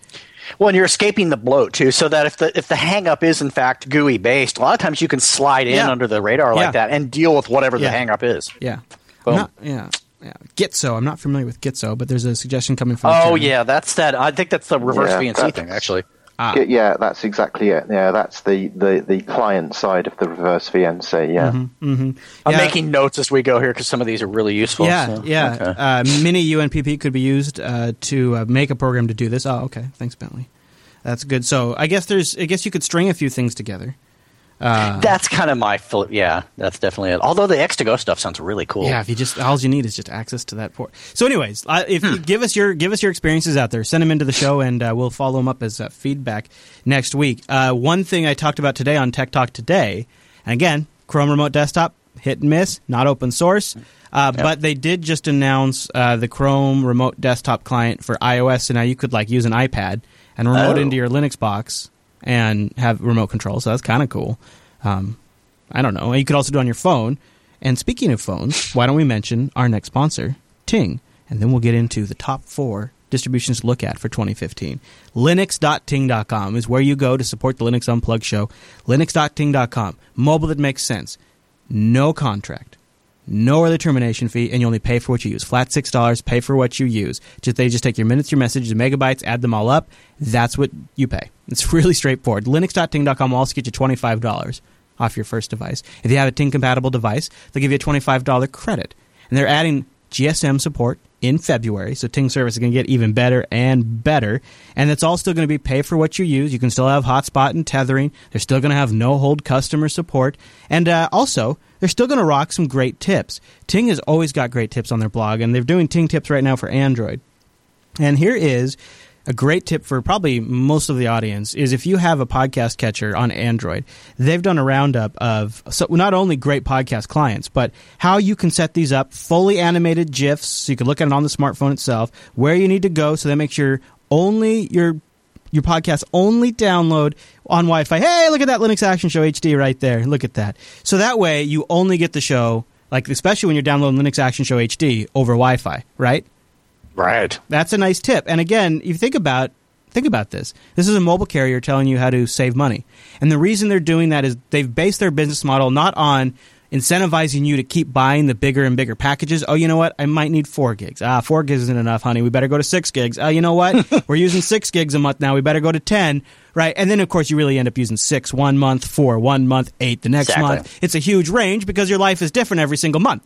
Well, and you're escaping the bloat too, so that if the if the hangup is in fact GUI based, a lot of times you can slide in yeah. under the radar like yeah. that and deal with whatever the hangup is. Yeah. Not, yeah. Yeah. Gitso. I'm not familiar with Gitso, but there's a suggestion coming from. Oh yeah, that's that. I think that's the reverse VNC thing actually. Ah. Yeah, that's exactly it. Yeah, that's the, the, the client side of the reverse VNC. Yeah. Mm-hmm, mm-hmm. I'm making notes as we go here because some of these are really useful. Yeah, so. yeah. Okay. Uh, mini UPnP could be used uh, to uh, make a program to do this. Oh, okay. Thanks, Bentley. That's good. So I guess there's. I guess you could string a few things together. Uh, that's kind of my yeah. That's definitely it. Although the X2Go stuff sounds really cool. Yeah, if you just all you need is just access to that port. So, anyways, uh, if hmm. give us your give us your experiences out there, send them into the show, and uh, we'll follow them up as uh, feedback next week. Uh, one thing I talked about today on Tech Talk today, and again, Chrome Remote Desktop hit and miss, not open source. Uh, yep. But they did just announce the Chrome Remote Desktop client for iOS, so now you could like use an iPad and remote oh. into your Linux box and have remote control. So that's kind of cool. Um, I don't know. You could also do it on your phone. And speaking of phones, why don't we mention our next sponsor, Ting, and then we'll get into the top four distributions to look at for 2015. Linux.ting.com is where you go to support the Linux Unplugged show. Linux.ting.com. Mobile that makes sense. No contract. No early termination fee, and you only pay for what you use. Flat six dollars. Pay for what you use. Just they just take your minutes, your messages, your megabytes, add them all up. That's what you pay. It's *laughs* really straightforward. Linux.ting.com will also get you twenty five dollars off your first device. If you have a Ting compatible device, they'll give you a twenty five dollar credit, and they're adding GSM support in February. So Ting service is going to get even better and better. And it's all still going to be pay for what you use. You can still have hotspot and tethering. They're still going to have no hold customer support. And uh, also, they're still going to rock some great tips. Ting has always got great tips on their blog, and they're doing Ting tips right now for Android. And here is a great tip for probably most of the audience is if you have a podcast catcher on Android, they've done a roundup of so not only great podcast clients, but how you can set these up, fully animated GIFs, so you can look at it on the smartphone itself, where you need to go, so that makes your only your your podcast only download on Wi-Fi. Hey, look at that Linux Action Show HD right there. Look at that. So that way you only get the show, like especially when you're downloading Linux Action Show HD over Wi-Fi, right? Right. That's a nice tip. And again, if you think about think about this. This is a mobile carrier telling you how to save money. And the reason they're doing that is they've based their business model not on incentivizing you to keep buying the bigger and bigger packages. Oh, you know what? I might need four gigs. Ah, four gigs isn't enough, honey. We better go to six gigs. Ah, you know what? *laughs* We're using six gigs a month now. We better go to 10, right? And then, of course, you really end up using six one month, four one month, eight the next exactly. month. It's a huge range because your life is different every single month.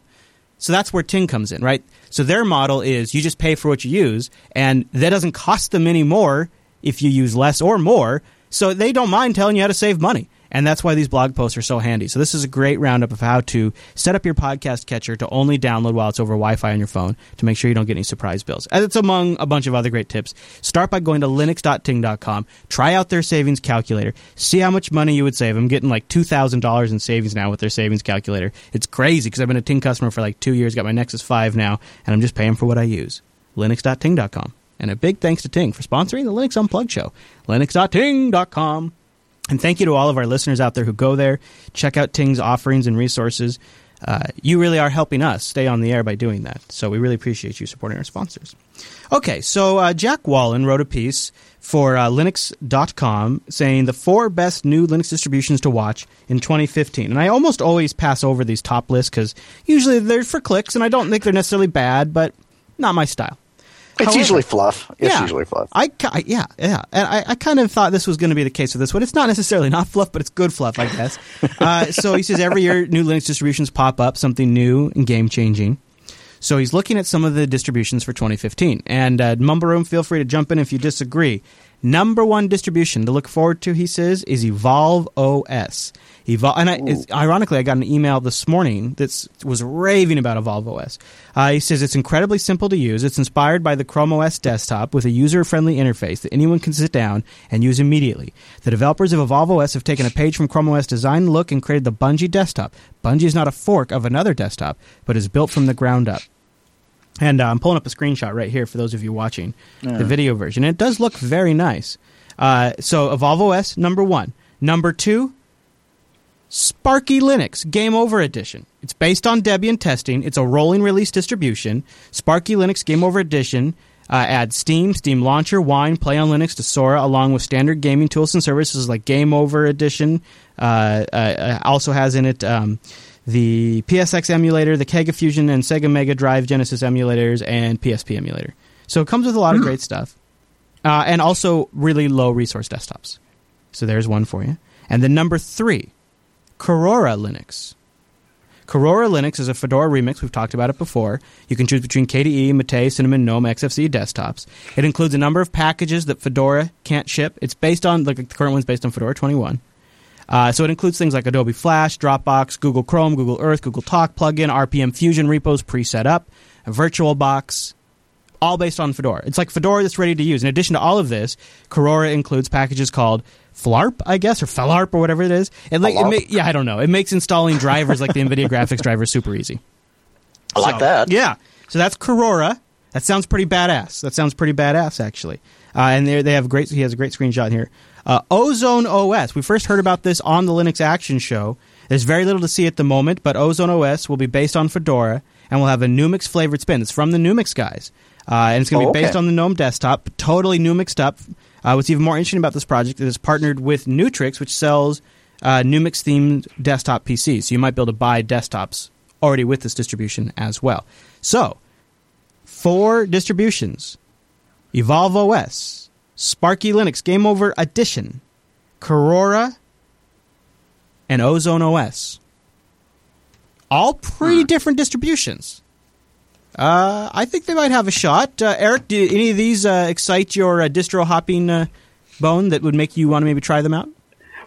So that's where Ting comes in, right? So their model is you just pay for what you use, and that doesn't cost them any more if you use less or more. So they don't mind telling you how to save money. And that's why these blog posts are so handy. So this is a great roundup of how to set up your podcast catcher to only download while it's over Wi-Fi on your phone to make sure you don't get any surprise bills. And it's among a bunch of other great tips. Start by going to linux.ting.com, try out their savings calculator, see how much money you would save. I'm getting like $2,000 in savings now with their savings calculator. It's crazy because I've been a Ting customer for like two years, got my Nexus 5 now, and I'm just paying for what I use. linux.ting.com. And a big thanks to Ting for sponsoring the Linux Unplugged show. linux.ting.com. And thank you to all of our listeners out there who go there, check out Ting's offerings and resources. Uh, you really are helping us stay on the air by doing that. So we really appreciate you supporting our sponsors. Okay, so uh, Jack Wallen wrote a piece for uh, Linux.com saying the four best new Linux distributions to watch in 2015. And I almost always pass over these top lists because usually they're for clicks and I don't think they're necessarily bad, but not my style. It's However, usually fluff. It's yeah, usually fluff. I, yeah, yeah. And I, I kind of thought this was going to be the case with this one. It's not necessarily not fluff, but it's good fluff, I guess. *laughs* uh, so he says every year new Linux distributions pop up, something new and game changing. So he's looking at some of the distributions for 2015. And uh, Mumble Room, feel free to jump in if you disagree. Number one distribution to look forward to, he says, is Evolve OS. Evolve, and I, ironically, I got an email this morning that was raving about Evolve OS. Uh, he says it's incredibly simple to use. It's inspired by the Chrome OS desktop with a user-friendly interface that anyone can sit down and use immediately. The developers of Evolve OS have taken a page from Chrome OS design look and created the Budgie desktop. Budgie is not a fork of another desktop, but is built from the ground up. And uh, I'm pulling up a screenshot right here for those of you watching yeah. the video version. it does look very nice. Uh, so Evolve OS number one. Number two, Sparky Linux Game Over Edition. It's based on Debian testing. It's a rolling release distribution. Sparky Linux Game Over Edition uh, adds Steam, Steam Launcher, Wine, Play on Linux to Sora, along with standard gaming tools and services like Game Over Edition. Uh, uh, uh also has in it um, the PSX emulator, the Kega Fusion and Sega Mega Drive Genesis emulators, and PSP emulator. So it comes with a lot of great stuff. Uh, and also really low resource desktops. So there's one for you. And then number three, Korora Linux. Korora Linux is a Fedora remix. We've talked about it before. You can choose between KDE, Mate, Cinnamon, GNOME, XFCE desktops. It includes a number of packages that Fedora can't ship. It's based on, like the current one's based on Fedora 21. Uh, so it includes things like Adobe Flash, Dropbox, Google Chrome, Google Earth, Google Talk plugin, RPM Fusion repos pre-set up, VirtualBox, all based on Fedora. It's like Fedora that's ready to use. In addition to all of this, Korora includes packages called Flarp, I guess, or Felarp, or whatever it is. It, like, it ma- yeah, I don't know. It makes installing drivers like the NVIDIA *laughs* graphics driver super easy. I like that. Yeah. So that's Korora. That sounds pretty badass. That sounds pretty badass, actually. Uh, and they have great. He has a great screenshot here. Uh, Ozone OS. We first heard about this on the Linux Action Show. There's very little to see at the moment, but Ozone OS will be based on Fedora and will have a Numix flavored spin. It's from the Numix guys. Uh, and it's going to oh, be based okay. on the GNOME desktop, totally Numixed up. Uh, what's even more interesting about this project is it's partnered with Neutrix, which sells uh, Numix themed desktop PCs. So you might be able to buy desktops already with this distribution as well. So, four distributions Evolve OS, Sparky Linux Game Over Edition, Korora, and Ozone OS. All pretty hmm. different distributions. Uh, I think they might have a shot. Uh, Eric, do any of these uh, excite your uh, distro hopping uh, bone that would make you want to maybe try them out?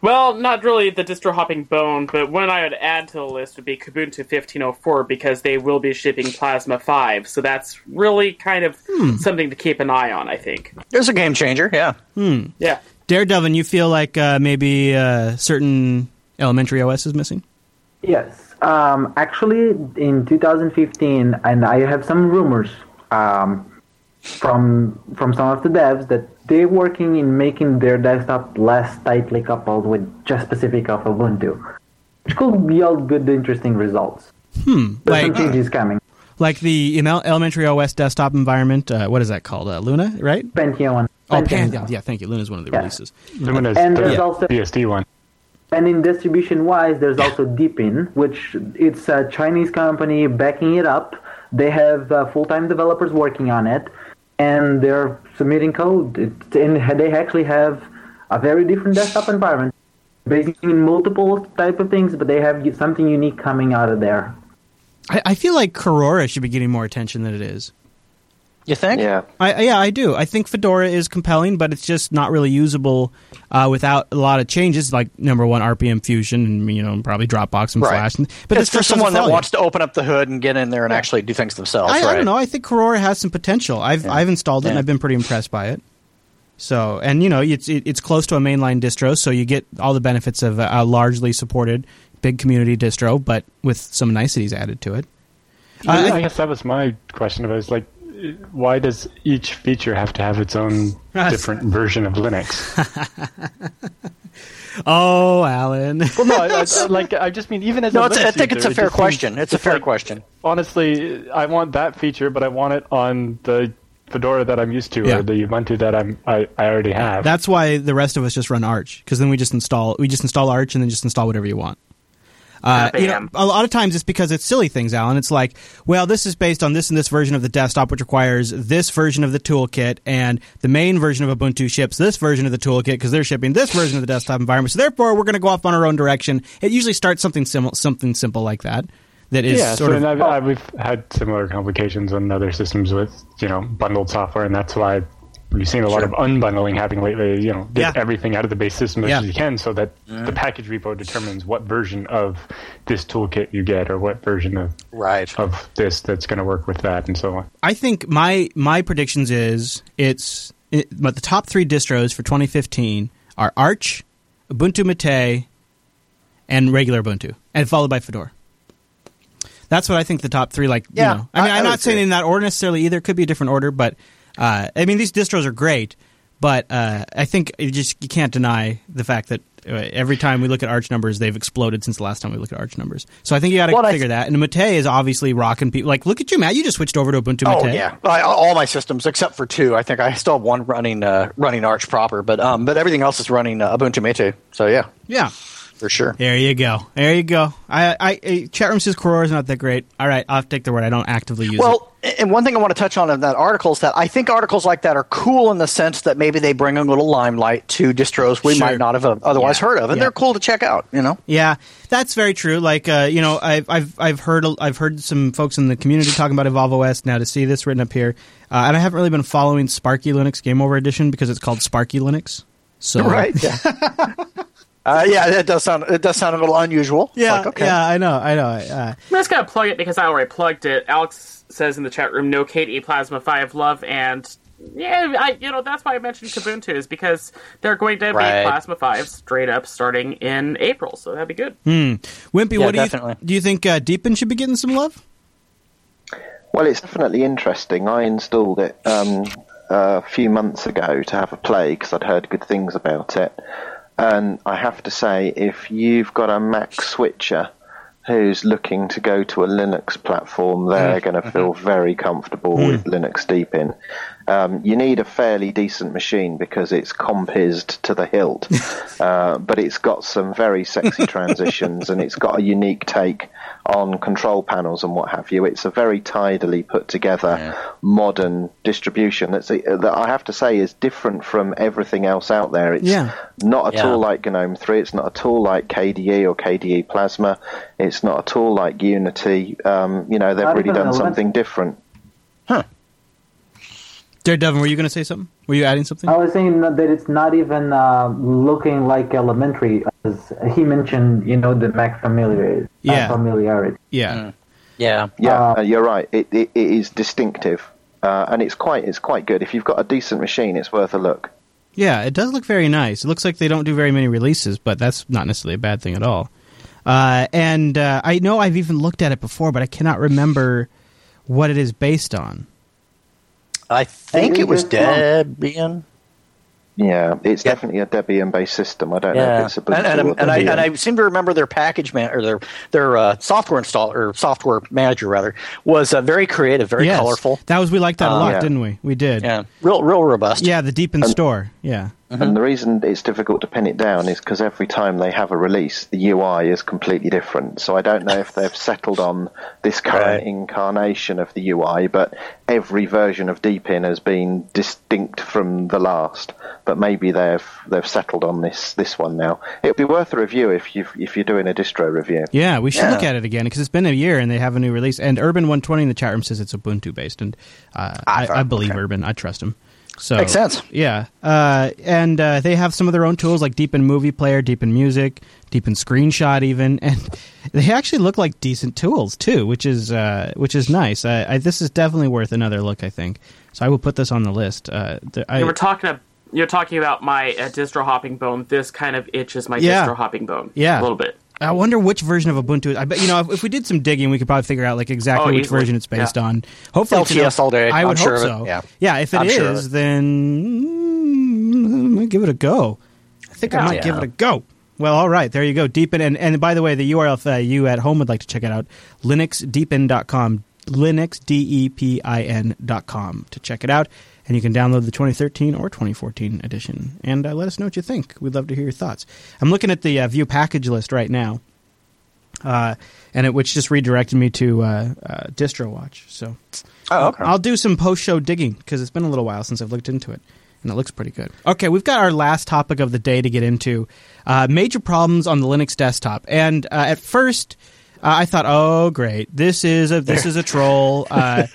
Well, not really the distro hopping bone, but one I would add to the list would be Kubuntu 1504 because they will be shipping Plasma 5. So that's really kind of hmm. something to keep an eye on, I think. There's a game changer, yeah. Hmm. Yeah. Daredevil, you feel like uh, maybe uh, certain elementary OS is missing? Yes. Um, actually, in 2015, and I have some rumors um, from from some of the devs that they're working in making their desktop less tightly coupled with just specific of Ubuntu, which could yield good, interesting results. Hmm. There's like, some changes coming. Like the elementary OS desktop environment. Uh, what is that called? Uh, Luna, right? Pantheon. Oh, Pantheon. Yeah, thank you. Luna is one of the yeah. releases. Luna is and the there's also, BSD one. And in distribution wise, there's also Deepin, which it's a Chinese company backing it up. They have uh, full time developers working on it and they're submitting code. It, and they actually have a very different desktop environment, basically multiple type of things, but they have something unique coming out of there. I, I feel like Korora should be getting more attention than it is. You think? Yeah. I, yeah, I do. I think Fedora is compelling, but it's just not really usable uh, without a lot of changes, like number one RPM Fusion and you know probably Dropbox and right. Flash. But it's for someone that wants to open up the hood and get in there and yeah. actually do things themselves. I, right? I, don't know. I think Korora has some potential. I've yeah. I've installed it yeah. and I've been pretty impressed by it. So, and you know, it's it, it's close to a mainline distro, so you get all the benefits of a, a largely supported big community distro, but with some niceties added to it. Uh, I guess that was my question. About was like why does each feature have to have its own *laughs* different version of Linux? *laughs* oh, Alan. well, no, I, I, like I just mean even as no, I think it's a fair question. Seems, it's a fair like, question. Honestly, I want that feature, but I want it on the Fedora that I'm used to, yeah. or the Ubuntu that I'm I, I already have. That's why the rest of us just run Arch, because then we just install we just install Arch and then just install whatever you want. Uh, you know, a lot of times it's because it's silly things, Alan. It's like, well, this is based on this and this version of the desktop, which requires this version of the toolkit, and the main version of Ubuntu ships this version of the toolkit because they're shipping this version of the desktop environment. So therefore, we're going to go off on our own direction. It usually starts something simple, something simple like that. That is yeah, sort so of. I've, I've, we've had similar complications on other systems with you know bundled software, and that's why we've seen a lot of unbundling happening lately. You know, get yeah. everything out of the base system as yeah. you can, so that mm. the package repo determines what version of this toolkit you get, or what version of right of this that's going to work with that, and so on. I think my my predictions is it's it, but the top three distros for 2015 are Arch, Ubuntu Mate, and regular Ubuntu, and followed by Fedora. That's what I think the top three. Like, yeah, you know, I mean, I, am not saying in that order necessarily either. It could be a different order, but uh, I mean, these distros are great. But uh, I think you just you can't deny the fact that uh, every time we look at Arch numbers, they've exploded since the last time we looked at Arch numbers. So I think you got to well, figure th- that. And Mate is obviously rocking people. Like, look at you, Matt. You just switched over to Ubuntu oh, Mate. yeah, I, all my systems except for two. I think I still have one running uh, running Arch proper, but um, but everything else is running uh, Ubuntu Mate. So yeah, yeah for sure. There you go. There you go. I, I, I chat room says Korora is not that great. All right, I'll take the word. I don't actively use well, it. Well, and one thing I want to touch on in that article is that I think articles like that are cool in the sense that maybe they bring a little limelight to distros we sure. might not have otherwise yeah. heard of, and yeah. they're cool to check out. You know. Yeah, that's very true. Like, uh, you know, I've, I've, I've heard, I've heard some folks in the community talking about Evolve OS. Now to see this written up here, uh, and I haven't really been following Sparky Linux Game Over Edition because it's called Sparky Linux. So *laughs* right. Yeah. *laughs* Uh, yeah, it does sound it does sound a little unusual. Yeah, like, okay. yeah, I know, I know. Uh, I'm just gonna plug it because I already plugged it. Alex says in the chat room, "No KDE Plasma Five love," and yeah, I you know that's why I mentioned Kubuntu is because they're going to right. Plasma Five straight up starting in April, so that'd be good. Hmm. Wimpy, yeah, what do definitely. you do? You think uh, Deepin should be getting some love? Well, it's definitely interesting. I installed it um, a few months ago to have a play because I'd heard good things about it. And I have to say, if you've got a Mac switcher who's looking to go to a Linux platform, they're mm. going to feel very comfortable mm. with Linux Deepin. Um, you need a fairly decent machine because it's compizzed to the hilt, *laughs* uh, but it's got some very sexy transitions and it's got a unique take on control panels and what have you. It's a very tidily put together yeah. modern distribution that's a, that I have to say is different from everything else out there. It's yeah. not at yeah. all like GNOME 3. It's not at all like KDE or KDE Plasma. It's not at all like Unity. Um, you know, they've not really done something different. Huh. Jared Devin, were you going to say something? Were you adding something? I was saying that it's not even uh, looking like elementary. As he mentioned, you know, the Mac familiarity. Yeah. familiarity. Yeah. Mm. Yeah. Yeah, uh, you're right. It, it, it is distinctive, uh, and it's quite it's quite good. If you've got a decent machine, it's worth a look. Yeah, it does look very nice. It looks like they don't do very many releases, but that's not necessarily a bad thing at all. Uh, and uh, I know I've even looked at it before, but I cannot remember what it is based on. I think it was Debian. Yeah, it's yeah. definitely a Debian based system. I don't yeah. know if it's a and, and, and, I, and I seem to remember their package man or their their uh, software installer or software manager rather was uh, very creative, very yes. colorful. That was we liked that a lot, yeah. didn't we? We did. Yeah, real real robust. Yeah, the Deepin store. Yeah. Mm-hmm. And the reason it's difficult to pin it down is because every time they have a release, the UI is completely different. So I don't know if they've *laughs* settled on this current right. incarnation of the UI, but every version of Deepin has been distinct from the last. But maybe they've they've settled on this this one now. It'd be worth a review if you if you're doing a distro review. Yeah, we should yeah. look at it again because it's been a year and they have a new release. And Urban 120 in the chat room says it's Ubuntu based, and uh, I, I, believe okay. Urban. I trust him. So makes sense. Yeah, uh, and uh, they have some of their own tools like Deepin Movie Player, Deepin Music, Deepin Screenshot, even, *laughs* and they actually look like decent tools too, which is uh, which is nice. I, I, this is definitely worth another look. I think so. I will put this on the list. Uh, I, we're talking. you're talking about my uh, distro hopping bone. This kind of itches my yeah. distro hopping bone. Yeah, a little bit. I wonder which version of Ubuntu. I bet you know if, if, we did some digging, we could probably figure out like exactly oh, which version it's based yeah. on. Hopefully, LTS all day. I would I'm hope sure so. Yeah, yeah. If it I'm is, sure then mm, give it a go. I think yeah. I might yeah. give it a go. Well, all right, there you go. Deepin, and, and by the way, the URL if you at home would like to check it out, linuxdeepin.com, linuxdepin.com to check it out and you can download the 2013 or 2014 edition. And uh, let us know what you think. We'd love to hear your thoughts. I'm looking at the uh, view package list right now, uh, and it which just redirected me to uh, uh, DistroWatch. So, oh, okay. I'll do some post show digging because it's been a little while since I've looked into it. And it looks pretty good. Okay, we've got our last topic of the day to get into. Uh, major problems on the Linux desktop. And at first, Uh, I thought, oh great, this is a this is a troll. *laughs* Uh,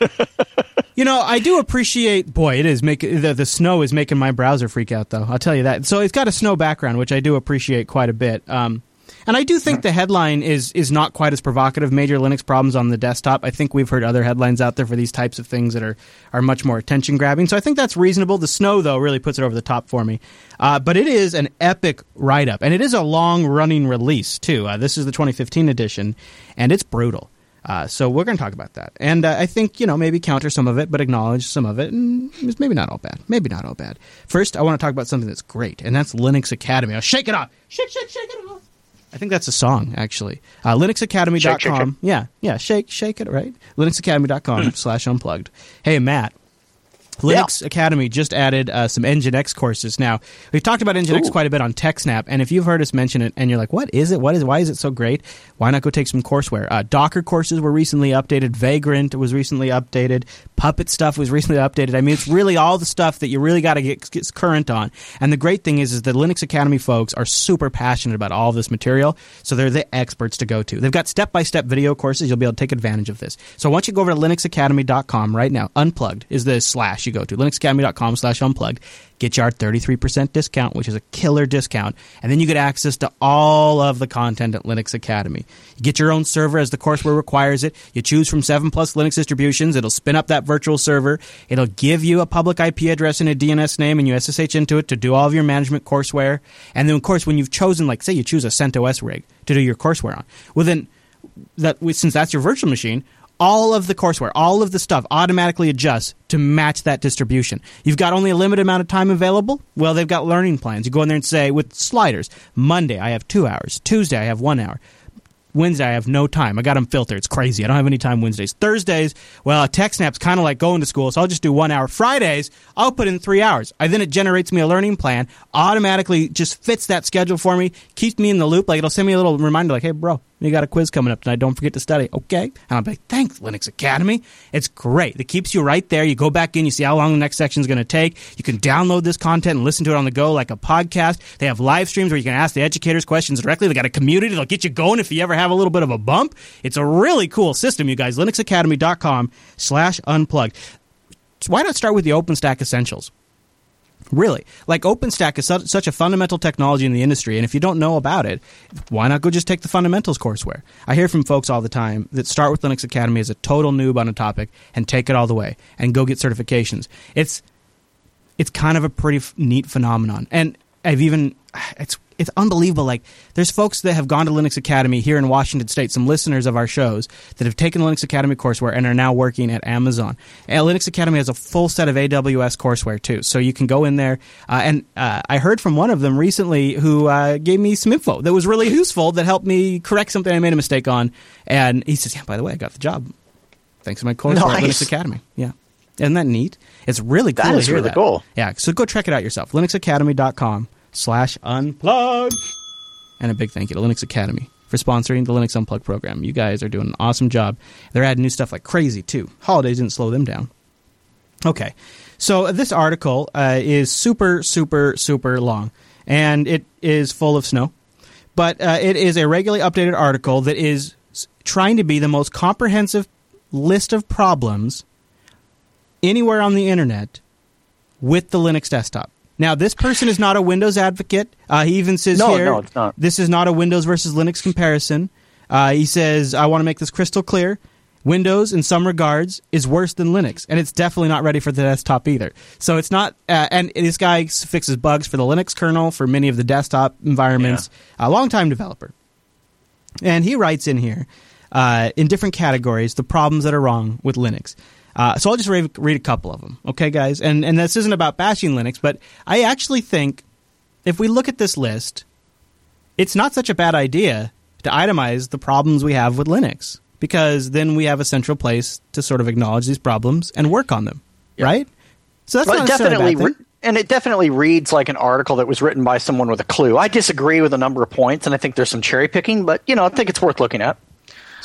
you know, I do appreciate. Boy, it is making the, the snow is making my browser freak out, though. I'll tell you that. So it's got a snow background, which I do appreciate quite a bit. Um, and I do think the headline is is not quite as provocative. Major Linux problems on the desktop. I think we've heard other headlines out there for these types of things that are are much more attention grabbing. So I think that's reasonable. The snow though really puts it over the top for me. Uh, but it is an epic write up, and it is a long running release too. Uh, this is the 2015 edition, and it's brutal. Uh, so we're going to talk about that, and uh, I think you know maybe counter some of it, but acknowledge some of it, and it's maybe not all bad. Maybe not all bad. First, I want to talk about something that's great, and that's Linux Academy. I'll shake it off, shake, shake, shake it off. I think that's a song, actually. Uh, LinuxAcademy.com. Shake, shake, shake. Yeah, yeah, shake, shake it, right? LinuxAcademy.com *laughs* slash unplugged. Hey, Matt. Linux yeah. Academy just added uh, some Nginx courses. Now we've talked about Nginx Ooh. quite a bit on TechSnap, and if you've heard us mention it, and you're like, "What is it? What is? Why is it so great? Why not go take some courseware?" Uh, Docker courses were recently updated. Vagrant was recently updated. Puppet stuff was recently updated. I mean, it's really all the stuff that you really got to get, get current on. And the great thing is, is the Linux Academy folks are super passionate about all this material, so they're the experts to go to. They've got step by step video courses. You'll be able to take advantage of this. So once you go over to linuxacademy.com right now, unplugged is the slash you go to linuxacademy.com slash unplugged get your 33% discount, which is a killer discount. And then you get access to all of the content at Linux Academy. You get your own server as the courseware requires it. You choose from seven plus Linux distributions. It'll spin up that virtual server. It'll give you a public IP address and a DNS name, and you SSH into it to do all of your management courseware. And then, of course, when you've chosen, like, say, you choose a CentOS rig to do your courseware on, well, then that since that's your virtual machine, all of the courseware, all of the stuff automatically adjusts to match that distribution. You've got only a limited amount of time available? Well, they've got learning plans. You go in there and say, with sliders, Monday I have two hours, Tuesday I have one hour. Wednesday, I have no time. I got them filtered. It's crazy. I don't have any time Wednesdays. Thursdays, well, TechSnap's kind of like going to school, so I'll just do one hour. Fridays, I'll put in three hours. I then it generates me a learning plan, automatically just fits that schedule for me, keeps me in the loop. Like it'll send me a little reminder, like, hey, bro, you got a quiz coming up tonight. Don't forget to study. Okay. And I'll be like, thanks, Linux Academy. It's great. It keeps you right there. You go back in, you see how long the next section is going to take. You can download this content and listen to it on the go like a podcast. They have live streams where you can ask the educators questions directly. They got a community. They'll get you going if you ever have a little bit of a bump. It's a really cool system, you guys. LinuxAcademy.com slash unplugged. Why not start with the OpenStack Essentials? Really, like OpenStack is su- such a fundamental technology in the industry, and if you don't know about it, why not go just take the fundamentals courseware? I hear from folks all the time that start with Linux Academy as a total noob on a topic and take it all the way and go get certifications. It's it's kind of a pretty f- neat phenomenon, and I've even it's it's unbelievable. Like there's folks that have gone to Linux Academy here in Washington State, some listeners of our shows that have taken Linux Academy courseware and are now working at Amazon. And Linux Academy has a full set of AWS courseware too, so you can go in there. Uh, and uh, I heard from one of them recently who uh, gave me some info that was really useful that helped me correct something I made a mistake on. And he says, "Yeah, by the way, I got the job thanks to my courseware nice. at Linux Academy." Yeah. Isn't that neat? It's really cool that is to hear really that. cool. Yeah, so go check it out yourself. LinuxAcademy.com slash unplug. And a big thank you to Linux Academy for sponsoring the Linux Unplugged program. You guys are doing an awesome job. They're adding new stuff like crazy, too. Holidays didn't slow them down. Okay, so this article uh, is super, super, super long, and it is full of snow. But uh, it is a regularly updated article that is trying to be the most comprehensive list of problems anywhere on the internet with the Linux desktop. Now, this person is not a Windows advocate. Uh, he even says no, here, no, it's not. this is not a Windows versus Linux comparison. Uh, he says, I want to make this crystal clear. Windows, in some regards, is worse than Linux, and it's definitely not ready for the desktop either. So it's not, uh, and this guy fixes bugs for the Linux kernel, for many of the desktop environments. Yeah. A long-time developer, and he writes in here, uh, in different categories, the problems that are wrong with Linux. Uh, so I'll just read, read, a couple of them, okay, guys? And and this isn't about bashing Linux, but I actually think if we look at this list, it's not such a bad idea to itemize the problems we have with Linux because then we have a central place to sort of acknowledge these problems and work on them, yeah. right? So that's well, definitely. Re- and it definitely reads like an article that was written by someone with a clue. I disagree with a number of points, and I think there's some cherry picking, but you know, I think it's worth looking at.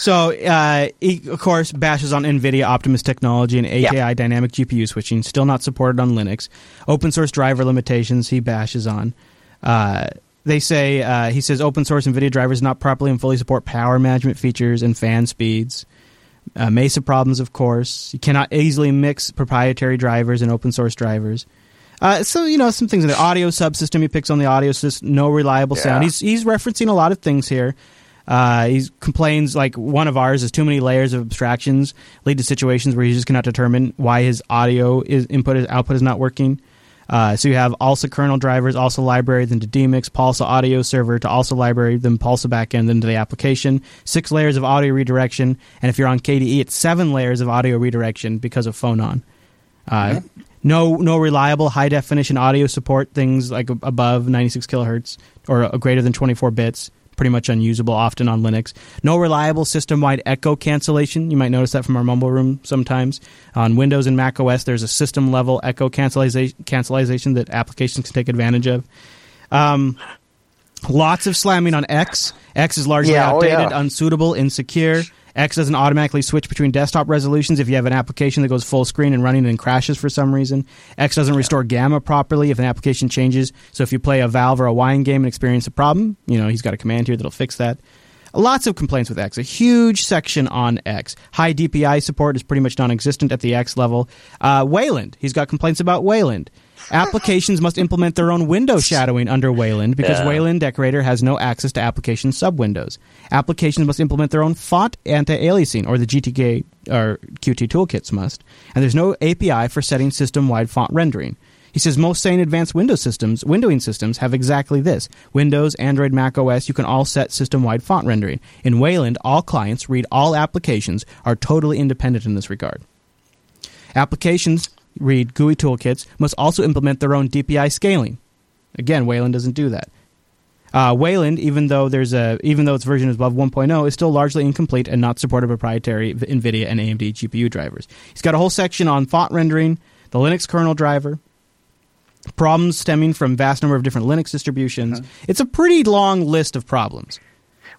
So uh, he, of course, bashes on NVIDIA Optimus technology and ATI yeah. dynamic GPU switching, still not supported on Linux. Open source driver limitations he bashes on. Uh, they say uh, he says open source NVIDIA drivers not properly and fully support power management features and fan speeds. Uh, Mesa problems, of course. You cannot easily mix proprietary drivers and open source drivers. Uh, so you know some things in the audio subsystem. He picks on the audio system. No reliable yeah. sound. He's he's referencing a lot of things here. Uh, he complains like one of ours is too many layers of abstractions lead to situations where he just cannot determine why his audio is input is output is not working. Uh, so you have ALSA kernel drivers, ALSA library, then to DMIX, PulseAudio server to ALSA library, then Pulse backend, then to the application. Six layers of audio redirection, and if you're on KDE, it's seven layers of audio redirection because of Phonon. Uh. No, no reliable high definition audio support. Things like above 96 kilohertz or greater than 24 bits pretty much unusable often on Linux. No reliable system wide echo cancellation. You might notice that from our mumble room sometimes. On Windows and Mac OS, there's a system level echo cancellation that applications can take advantage of. Um, lots of slamming on X. X is largely yeah, outdated, oh yeah. unsuitable, insecure. X doesn't automatically switch between desktop resolutions if you have an application that goes full screen and running and crashes for some reason. X doesn't restore gamma properly if an application changes. So if you play a Valve or a Wine game and experience a problem, you know, he's got a command here that'll fix that. Lots of complaints with X. A huge section on X. High DPI support is pretty much non existent at the X level. Uh, Wayland. He's got complaints about Wayland. Applications must implement their own window shadowing under Wayland because yeah. Wayland Decorator has no access to application subwindows. Applications must implement their own font anti-aliasing, or the GTK or Qt toolkits must. And there's no API for setting system-wide font rendering. He says most sane advanced Windows systems, windowing systems, have exactly this. Windows, Android, Mac OS, you can all set system-wide font rendering. In Wayland, all clients read all applications are totally independent in this regard. Applications read GUI toolkits must also implement their own DPI scaling. Again, Wayland doesn't do that. Uh, Wayland, even though there's a even though its version is above 1.0, is still largely incomplete and not supported proprietary NVIDIA and AMD GPU drivers. He's got a whole section on font rendering, the Linux kernel driver, problems stemming from vast number of different Linux distributions. Mm-hmm. It's a pretty long list of problems.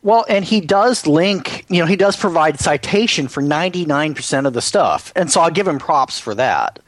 Well, and he does link, you know, he does provide citation for 99% of the stuff. And so I'll give him props for that.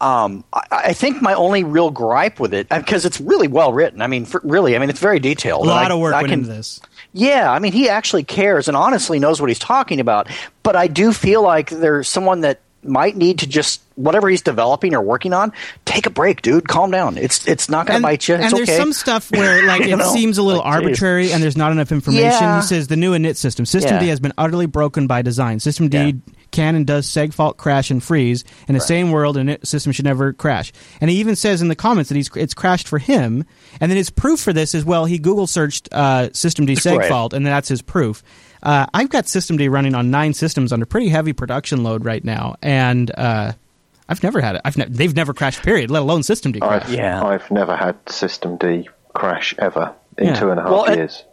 Um, I, I, think my only real gripe with it, because it's really well written. I mean, for, really, I mean, it's very detailed. A lot I, of work I went can, into this. Yeah, I mean, he actually cares and honestly knows what he's talking about. But I do feel like there's someone that might need to just whatever he's developing or working on, take a break, dude. Calm down. It's it's not going to bite you. It's and there's okay. some stuff where *laughs* like it know? seems a little like, arbitrary geez. and there's not enough information. Yeah. He says the new init system, System yeah. D, has been utterly broken by design. System D yeah can and does segfault crash and freeze in the right. same world, and it system should never crash. And he even says in the comments that he's it's crashed for him. And then his proof for this is well, he Google searched uh, System D segfault, right. and that's his proof. Uh, I've got System D running on nine systems under pretty heavy production load right now, and uh, I've never had it. I've ne- they've never crashed. Period. Let alone System D crash. I've, yeah, I've never had System D crash ever in yeah. two and a half well, years.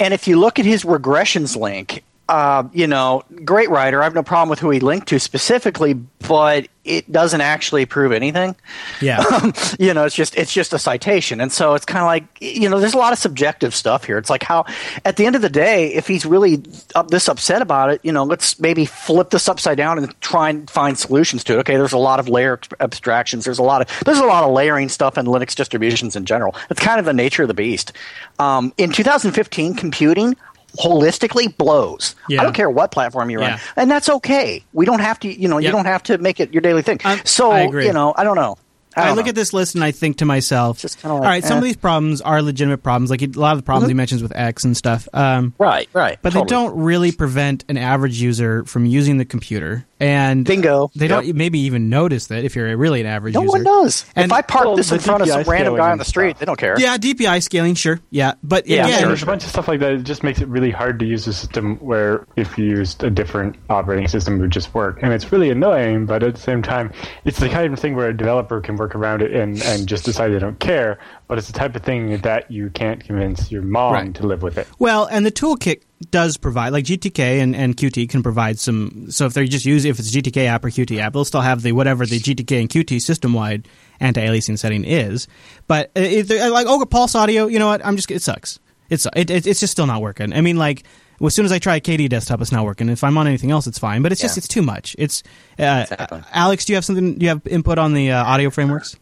And if you look at his regressions link, uh, you know, great writer. I have no problem with who he linked to specifically, but it doesn't actually prove anything. Yeah, *laughs* um, you know, it's just it's just a citation, and so it's kind of like you know, there's a lot of subjective stuff here. It's like how, at the end of the day, if he's really up, this upset about it, you know, let's maybe flip this upside down and try and find solutions to it. Okay, there's a lot of layer abstractions. There's a lot of there's a lot of layering stuff in Linux distributions in general. It's kind of the nature of the beast. Um, in 2015, computing holistically blows. Yeah. I don't care what platform you're yeah. on, and that's okay. We don't have to, you know, you don't have to make it your daily thing. Um, so, you know, I don't know. I, I look know. at this list and I think to myself, like, all right, eh. some of these problems are legitimate problems. Like a lot of the problems mm-hmm. he mentions with X and stuff. Um, right, right. But totally. they don't really prevent an average user from using the computer. And bingo, they don't maybe even notice that if you're really an average no user. one does. And if I park well, this in front DPI of some random guy on the street, stuff. they don't care. Yeah, DPI scaling, sure. Yeah, but yeah, again, sure. there's a bunch of stuff like that. It just makes it really hard to use a system where if you used a different operating system, it would just work. And it's really annoying, but at the same time, it's the kind of thing where a developer can work around it and and just decide they don't care. But it's the type of thing that you can't convince your mom right. to live with it. Well, and the toolkit does provide, like GTK and, and Qt can provide some. So if they just use if it's GTK app or Qt app, they'll still have the whatever the GTK and Qt system wide anti-aliasing setting is. But if like oh Pulse Audio, you know what? I'm just it sucks. It's it, it, it's just still not working. I mean, like well, as soon as I try KDE desktop, it's not working. If I'm on anything else, it's fine. But it's yeah. just it's too much. It's uh, exactly. Alex. Do you have something? Do you have input on the uh, audio frameworks?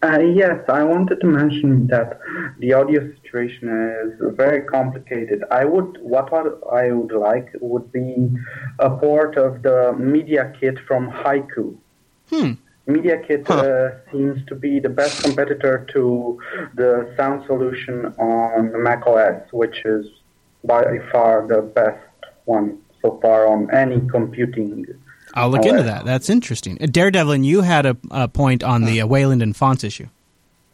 Uh, yes, I wanted to mention that the audio situation is very complicated. I would, what I would like would be a port of the Media Kit from Haiku. Hmm. Media Kit huh. uh, seems to be the best competitor to the sound solution on Mac OS, which is by far the best one so far on any computing. I'll look OS. into that. That's interesting. Uh, Daredevil, you had a, a point on the uh, Wayland and fonts issue.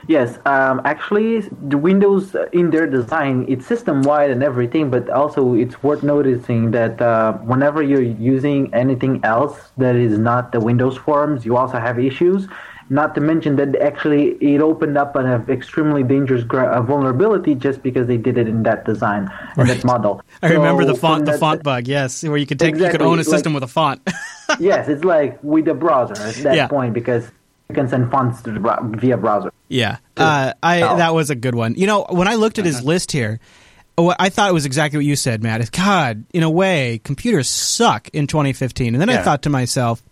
Yes, um, actually, the Windows uh, in their design, it's system wide and everything, but also it's worth noticing that uh, whenever you're using anything else that is not the Windows forms, you also have issues. Not to mention that actually it opened up an extremely dangerous gra- vulnerability just because they did it in that design and right. that model. I so remember the font, the that, font bug. Yes, where you could take, exactly, you could own a system like, with a font. *laughs* yes, it's like with a browser at that yeah. point because you can send fonts to the, via browser. Yeah, uh, I oh. that was a good one. You know, when I looked at his uh-huh. list here, I thought it was exactly what you said, Matt. God, in a way, computers suck in 2015. And then yeah. I thought to myself,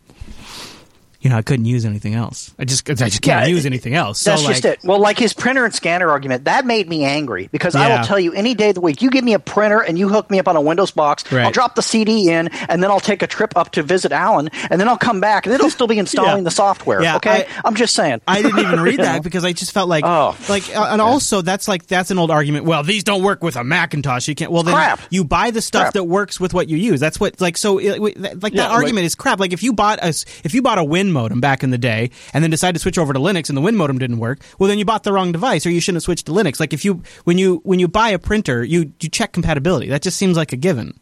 you know, I couldn't use anything else. I just, I just can't yeah, use anything else. That's so, just like, it. Well, like his printer and scanner argument, that made me angry because yeah. I will tell you any day of the week, you give me a printer and you hook me up on a Windows box, right. I'll drop the CD in and then I'll take a trip up to visit Alan and then I'll come back and it'll still be *laughs* installing yeah. the software. Yeah, okay. I, am just saying. I didn't even read that *laughs* because I just felt like, oh, like, uh, and also that's like, that's an old argument. Well, these don't work with a Macintosh. You can't, well, then crap. you buy the stuff crap. that works with what you use. That's what, like, so, like, that argument like, is crap. Like, if you bought a, if you bought a Win modem back in the day, day and then decide to switch over to Linux and the Win modem didn't work, well then you bought the wrong device or you shouldn't have switched to Linux. Like if you when you when you buy a printer, you you check compatibility. That just seems like a given.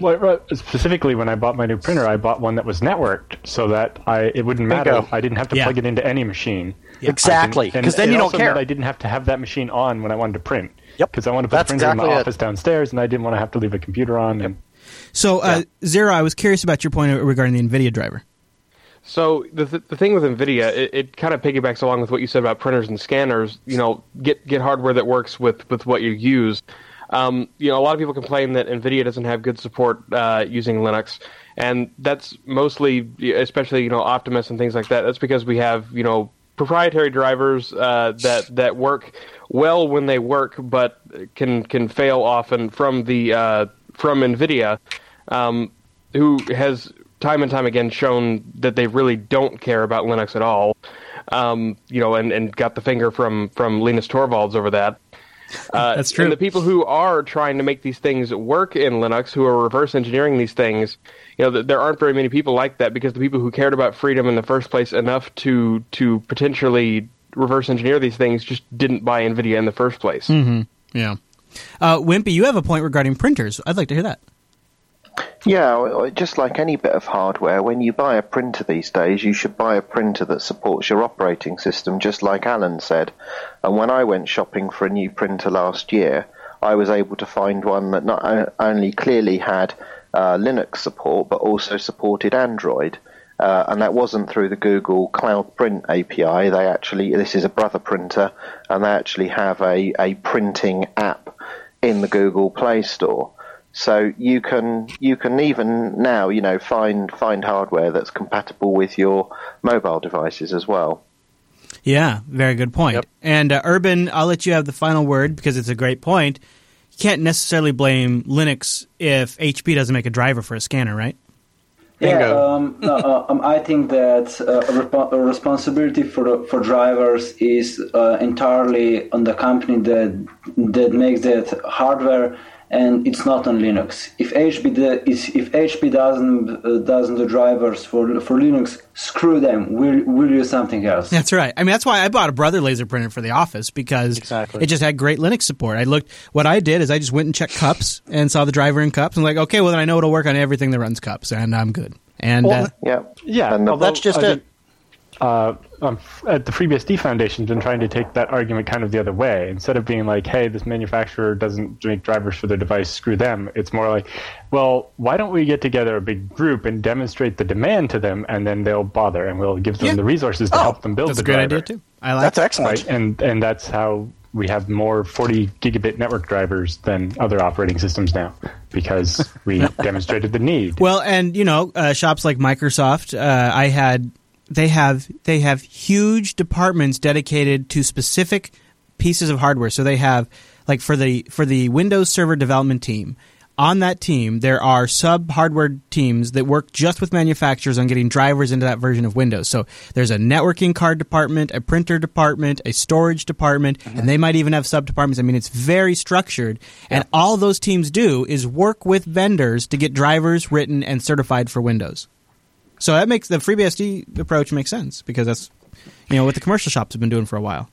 Well, specifically, when I bought my new printer, I bought one that was networked, so that I it wouldn't matter. If I didn't have to yeah. plug it into any machine. Yeah. Exactly, because then you don't care. That I didn't have to have that machine on when I wanted to print. Yep. Because I wanted to put That's the printer exactly in the office downstairs, and I didn't want to have to leave a computer on. Yep. And so, uh, yeah. Zero, I was curious about your point regarding the NVIDIA driver. So the th- the thing with Nvidia, it, it kind of piggybacks along with what you said about printers and scanners. You know, get get hardware that works with with what you use. Um, you know, a lot of people complain that Nvidia doesn't have good support uh, using Linux, and that's mostly, especially you know, Optimus and things like that. That's because we have you know proprietary drivers uh, that that work well when they work, but can can fail often from the uh, from Nvidia, um, who has time and time again shown that they really don't care about Linux at all. Um, you know, and, and got the finger from from Linus Torvalds over that. *laughs* Uh, That's true. And the people who are trying to make these things work in Linux, who are reverse engineering these things, you know, there aren't very many people like that because the people who cared about freedom in the first place enough to to potentially reverse engineer these things just didn't buy NVIDIA in the first place. Mm-hmm. Yeah. Uh, Wimpy, you have a point regarding printers. I'd like to hear that. Yeah, just like any bit of hardware, when you buy a printer these days, you should buy a printer that supports your operating system, just like Alan said. And when I went shopping for a new printer last year, I was able to find one that not only clearly had uh, Linux support, but also supported Android. Uh, and that wasn't through the Google Cloud Print API. They actually, this is a brother printer, and they actually have a, a printing app in the Google Play Store. So you can you can even now you know find find hardware that's compatible with your mobile devices as well. Yeah, very good point. Yep. And uh, Urban, I'll let you have the final word because it's a great point. You can't necessarily blame Linux if HP doesn't make a driver for a scanner, right? Yeah, um, no, uh, um, I think that uh, a, rep- a, responsibility for for drivers is uh, entirely on the company that that makes that hardware and it's not on Linux. If HP if HP doesn't uh, doesn't the drivers for for Linux, screw them. We'll we'll use something else. That's right. I mean, that's why I bought a Brother laser printer for the office because exactly. it just had great Linux support. I looked. What I did is I just went and checked CUPS and saw the driver in CUPS and like, okay, well then I know it'll work on everything that runs CUPS, and I'm good. And well, uh, yeah, yeah. Well, that's just it uh, um, at the FreeBSD Foundation's been trying to take that argument kind of the other way. Instead of being like, "Hey, this manufacturer doesn't make drivers for their device, screw them," it's more like, "Well, why don't we get together a big group and demonstrate the demand to them, and then they'll bother, and we'll give them yeah. the resources to oh, help them build that's the a great driver. idea too. I like that's excellent, right? and and that's how we have more 40 gigabit network drivers than other operating systems now because we *laughs* demonstrated the need. Well, and you know, uh, shops like Microsoft, uh, I had they have they have huge departments dedicated to specific pieces of hardware. So they have like for the for the Windows Server development team, on that team, there are sub hardware teams that work just with manufacturers on getting drivers into that version of Windows. So there's a networking card department, a printer department, a storage department, mm-hmm. and they might even have sub departments. I mean, it's very structured. Yeah. And all those teams do is work with vendors to get drivers written and certified for Windows. So that makes the FreeBSD approach makes sense because that's you know what the commercial shops have been doing for a while.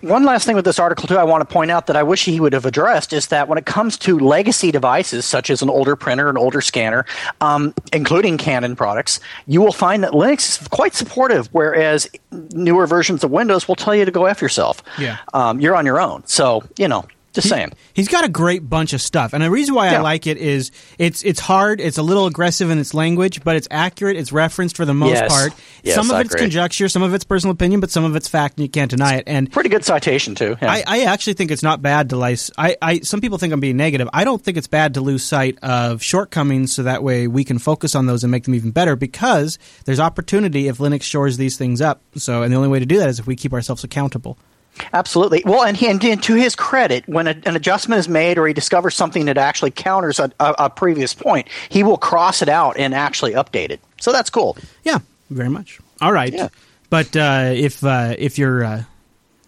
One last thing with this article, too, I want to point out that I wish he would have addressed is that when it comes to legacy devices, such as an older printer, an older scanner, um, including Canon products, you will find that Linux is quite supportive, whereas newer versions of Windows will tell you to go F yourself. Yeah. Um, you're on your own. So, you know, just he, saying. He's got a great bunch of stuff. And the reason why yeah. I like it is it's it's hard, it's a little aggressive in its language, but it's accurate, it's referenced for the most yes. part. Yes, some of I it's agree. conjecture, some of it's personal opinion, but some of it's fact and you can't deny it. And pretty good citation too. Yeah. I, I, actually think it's not bad to lice I, I some people think I'm being negative. I don't think it's bad to lose sight of shortcomings so that way we can focus on those and make them even better because there's opportunity if Linux shores these things up. So and the only way to do that is if we keep ourselves accountable. Absolutely. Well, and, he, and to his credit, when a, an adjustment is made or he discovers something that actually counters a, a, a, previous point, he will cross it out and actually update it. So that's cool. Yeah, very much. All right. Yeah. But uh, if uh, if you're uh,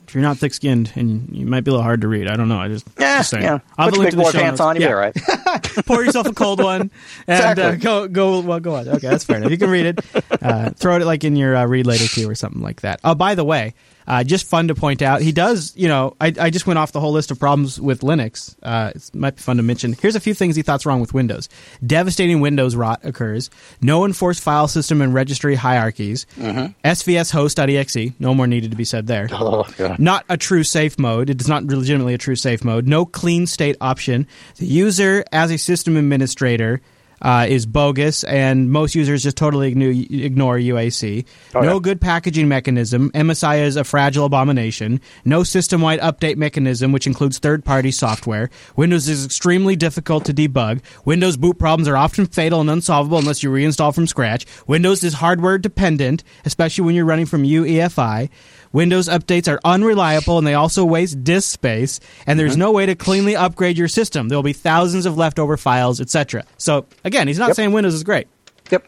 if you're not thick skinned and you might be a little hard to read, I don't know. I just, yeah, just saying. yeah. I'll Put your big boy pants on, you'll yeah. right. *laughs* *laughs* Pour yourself a cold one and Exactly. uh, go go well go on. Okay, that's fair enough. You can read it. Uh, throw it like in your uh, read later queue or something like that. Oh, by the way, uh, just fun to point out, he does. You know, I, I just went off the whole list of problems with Linux. Uh, it might be fun to mention. Here's a few things he thought's wrong with Windows. Devastating Windows rot occurs. No enforced file system and registry hierarchies. svchost.exe. No more needed to be said there. *laughs* Oh. Not a true safe mode. It is not legitimately a true safe mode. No clean state option. The user as a system administrator uh, is bogus, and most users just totally ignore, UAC. Oh, no yeah. good packaging mechanism. MSI is a fragile abomination. No system wide update mechanism, which includes third party software. Windows is extremely difficult to debug. Windows boot problems are often fatal and unsolvable unless you reinstall from scratch. Windows is hardware dependent, especially when you're running from UEFI. Windows updates are unreliable and they also waste disk space, and there's no way to cleanly upgrade your system. There will be thousands of leftover files, etc. So, again, he's not Yep. saying Windows is great. Yep.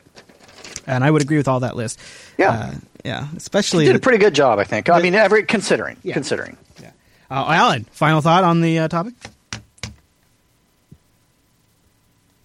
And I would agree with all that list. Yeah. Uh, yeah, especially. Did a pretty good job, I think. I mean, every considering, Yeah. considering. uh, Alan, final thought on the uh, topic?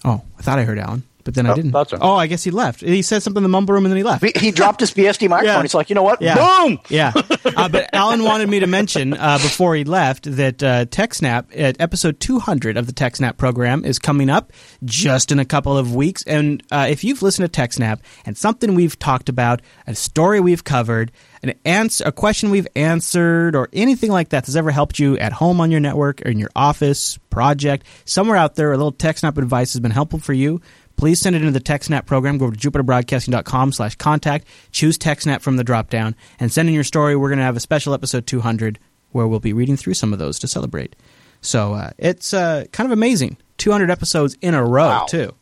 Oh, I thought I heard Alan, but then I Oh, didn't. that's all right. Oh, I guess he left. He said something in the mumble room and then he left. He, he dropped his BSD *laughs* microphone. Yeah. He's like, you know what? Yeah. Boom. Yeah. *laughs* Uh, but Alan wanted me to mention uh, before he left that uh, TechSnap, at episode 200 of the TechSnap program, is coming up just in a couple of weeks. And uh, if you've listened to TechSnap and something we've talked about, a story we've covered, an answer, a question we've answered, or anything like that that's ever helped you at home on your network or in your office, project, somewhere out there, a little TechSnap advice has been helpful for you, please send it into the TechSnap program. Go over to jupiterbroadcasting.com slash contact, choose TechSnap from the drop-down, and send in your story. We're going to have a special episode 200 where we'll be reading through some of those to celebrate. So uh, it's uh, kind of amazing. 200 episodes in a row, Wow. too.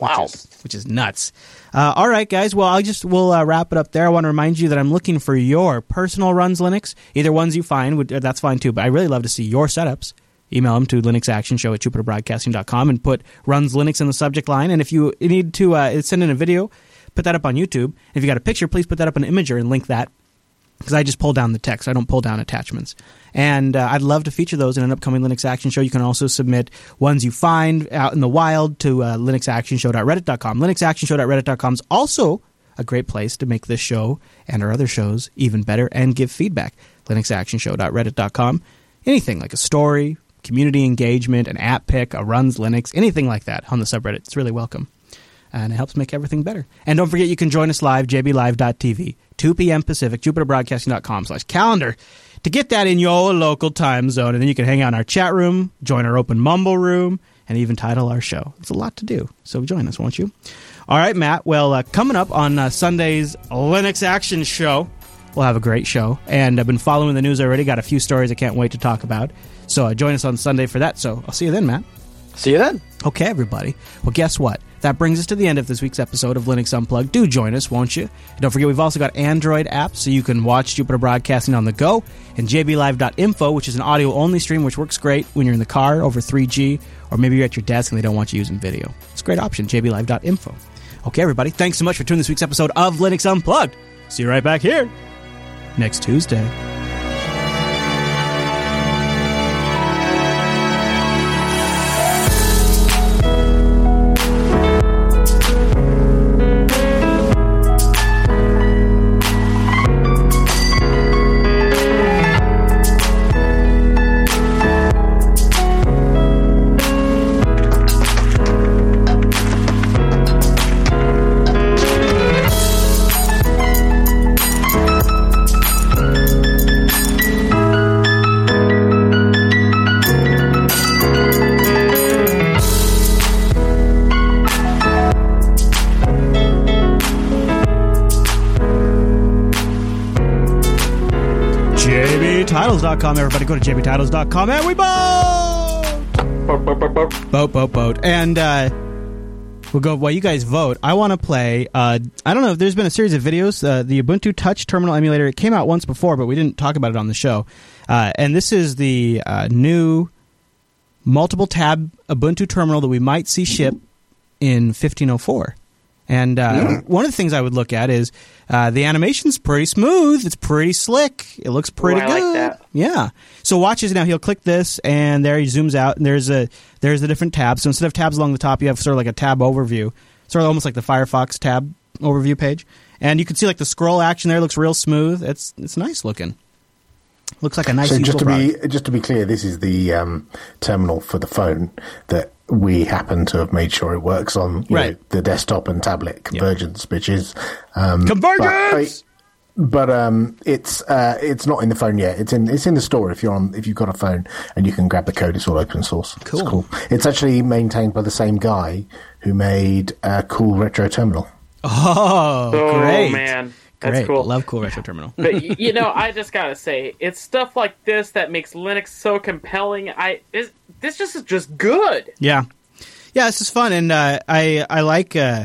Wow. Which is, which is nuts. Uh, all right, guys. Well, I just we'll uh, wrap it up there. I want to remind you that I'm looking for your personal runs Linux, either ones you find. would- That's fine too. But I really love to see your setups. Email them to linuxactionshow at jupiterbroadcasting.com and put runs Linux in the subject line. And if you need to uh, send in a video, put that up on YouTube. If you got a picture, please put that up on Imgur and link that because I just pull down the text. I don't pull down attachments. And uh, I'd love to feature those in an upcoming Linux Action Show. You can also submit ones you find out in the wild to uh, linuxactionshow.reddit.com. Linuxactionshow.reddit.com is also a great place to make this show and our other shows even better and give feedback. linuxactionshow.reddit.com. Anything like a story, community engagement, an app pick, a runs Linux, anything like that on the subreddit. It's really welcome and it helps make everything better. And don't forget, you can join us live, jblive.tv, 2 p.m. Pacific, jupiterbroadcasting.com slash calendar to get that in your local time zone. And then you can hang out in our chat room, join our open mumble room, and even title our show. It's a lot to do. So join us, won't you? All right, Matt. Well, uh, coming up on uh, Sunday's Linux Action Show, we'll have a great show. And I've been following the news already, got a few stories I can't wait to talk about. So uh, join us on Sunday for that. So I'll see you then, Matt. See you then. Okay, everybody. Well, guess what? That brings us to the end of this week's episode of Linux Unplugged. Do join us, won't you? And don't forget, we've also got Android apps, so you can watch Jupiter Broadcasting on the go, and jblive.info, which is an audio only stream, which works great when you're in the car over 3G, or maybe you're at your desk and they don't want you using video. It's a great option, jblive.info. Okay, everybody, thanks so much for tuning this week's episode of Linux Unplugged. See you right back here next Tuesday. jbtitles.com. Everybody go to jbtitles.com and we boat! Boat, boat, boat, boat. Boat, boat. And uh, we'll go, while you guys vote, I want to play, uh, I don't know if there's been a series of videos, uh, the Ubuntu Touch Terminal Emulator. It came out once before, but we didn't talk about it on the show. Uh, and this is the uh, new multiple tab Ubuntu terminal that we might see ship in 1504. And uh, *clears throat* one of the things I would look at is uh, the animation's pretty smooth. It's pretty slick. It looks pretty Ooh, good. Like yeah. So watch this now. He'll click this, and there he zooms out, and there's a there's the different tabs. So instead of tabs along the top, you have sort of like a tab overview, sort of almost like the Firefox tab overview page. And you can see like the scroll action there looks real smooth. It's it's nice looking. Looks like a nice. So just to product. be just to be clear, this is the um, terminal for the phone that we happen to have made sure it works on right. know, the desktop and tablet convergence, yep. which is um, convergence. But, but um, it's uh, it's not in the phone yet. It's in it's in the store if you're on if you've got a phone and you can grab the code. It's all open source. Cool. It's cool. It's actually maintained by the same guy who made a cool retro terminal. Oh, oh great man. That's Great. cool. Love cool retro *laughs* terminal. but you know, I *laughs* just gotta say, it's stuff like this that makes Linux so compelling. I this, this just is just good. Yeah, yeah, this is fun, and uh, I I like uh,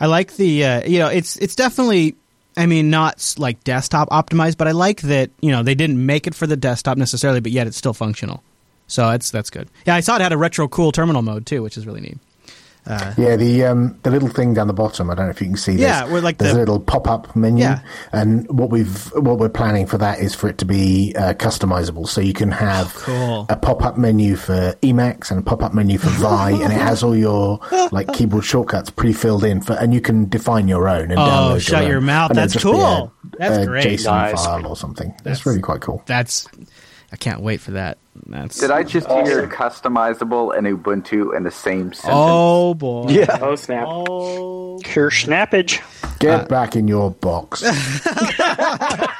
I like the uh, you know it's it's definitely I mean not like desktop optimized, but I like that you know they didn't make it for the desktop necessarily, but yet it's still functional. So that's that's good. Yeah, I saw it had a retro cool terminal mode too, which is really neat. Uh, yeah, the um, the little thing down the bottom. I don't know if you can see this. Yeah, we're like there's the, a little pop up menu, Yeah. and what we've what we're planning for that is for it to be uh, customizable. So you can have cool. a pop up menu for Emacs and a pop up menu for Vi, and it *laughs* has all your like keyboard shortcuts pre filled in, for, and you can define your own and Oh, download. shut your, your own. mouth. And it'll That's cool. a- That's a great. JSON Nice. file or something. That's, That's- really quite cool. That's I can't wait for that. That's Did I just hear customizable and Ubuntu in the same oh, sentence? Oh boy. Yeah. Oh snap. Oh. Pure snappage. Get uh, back in your box. *laughs* *laughs*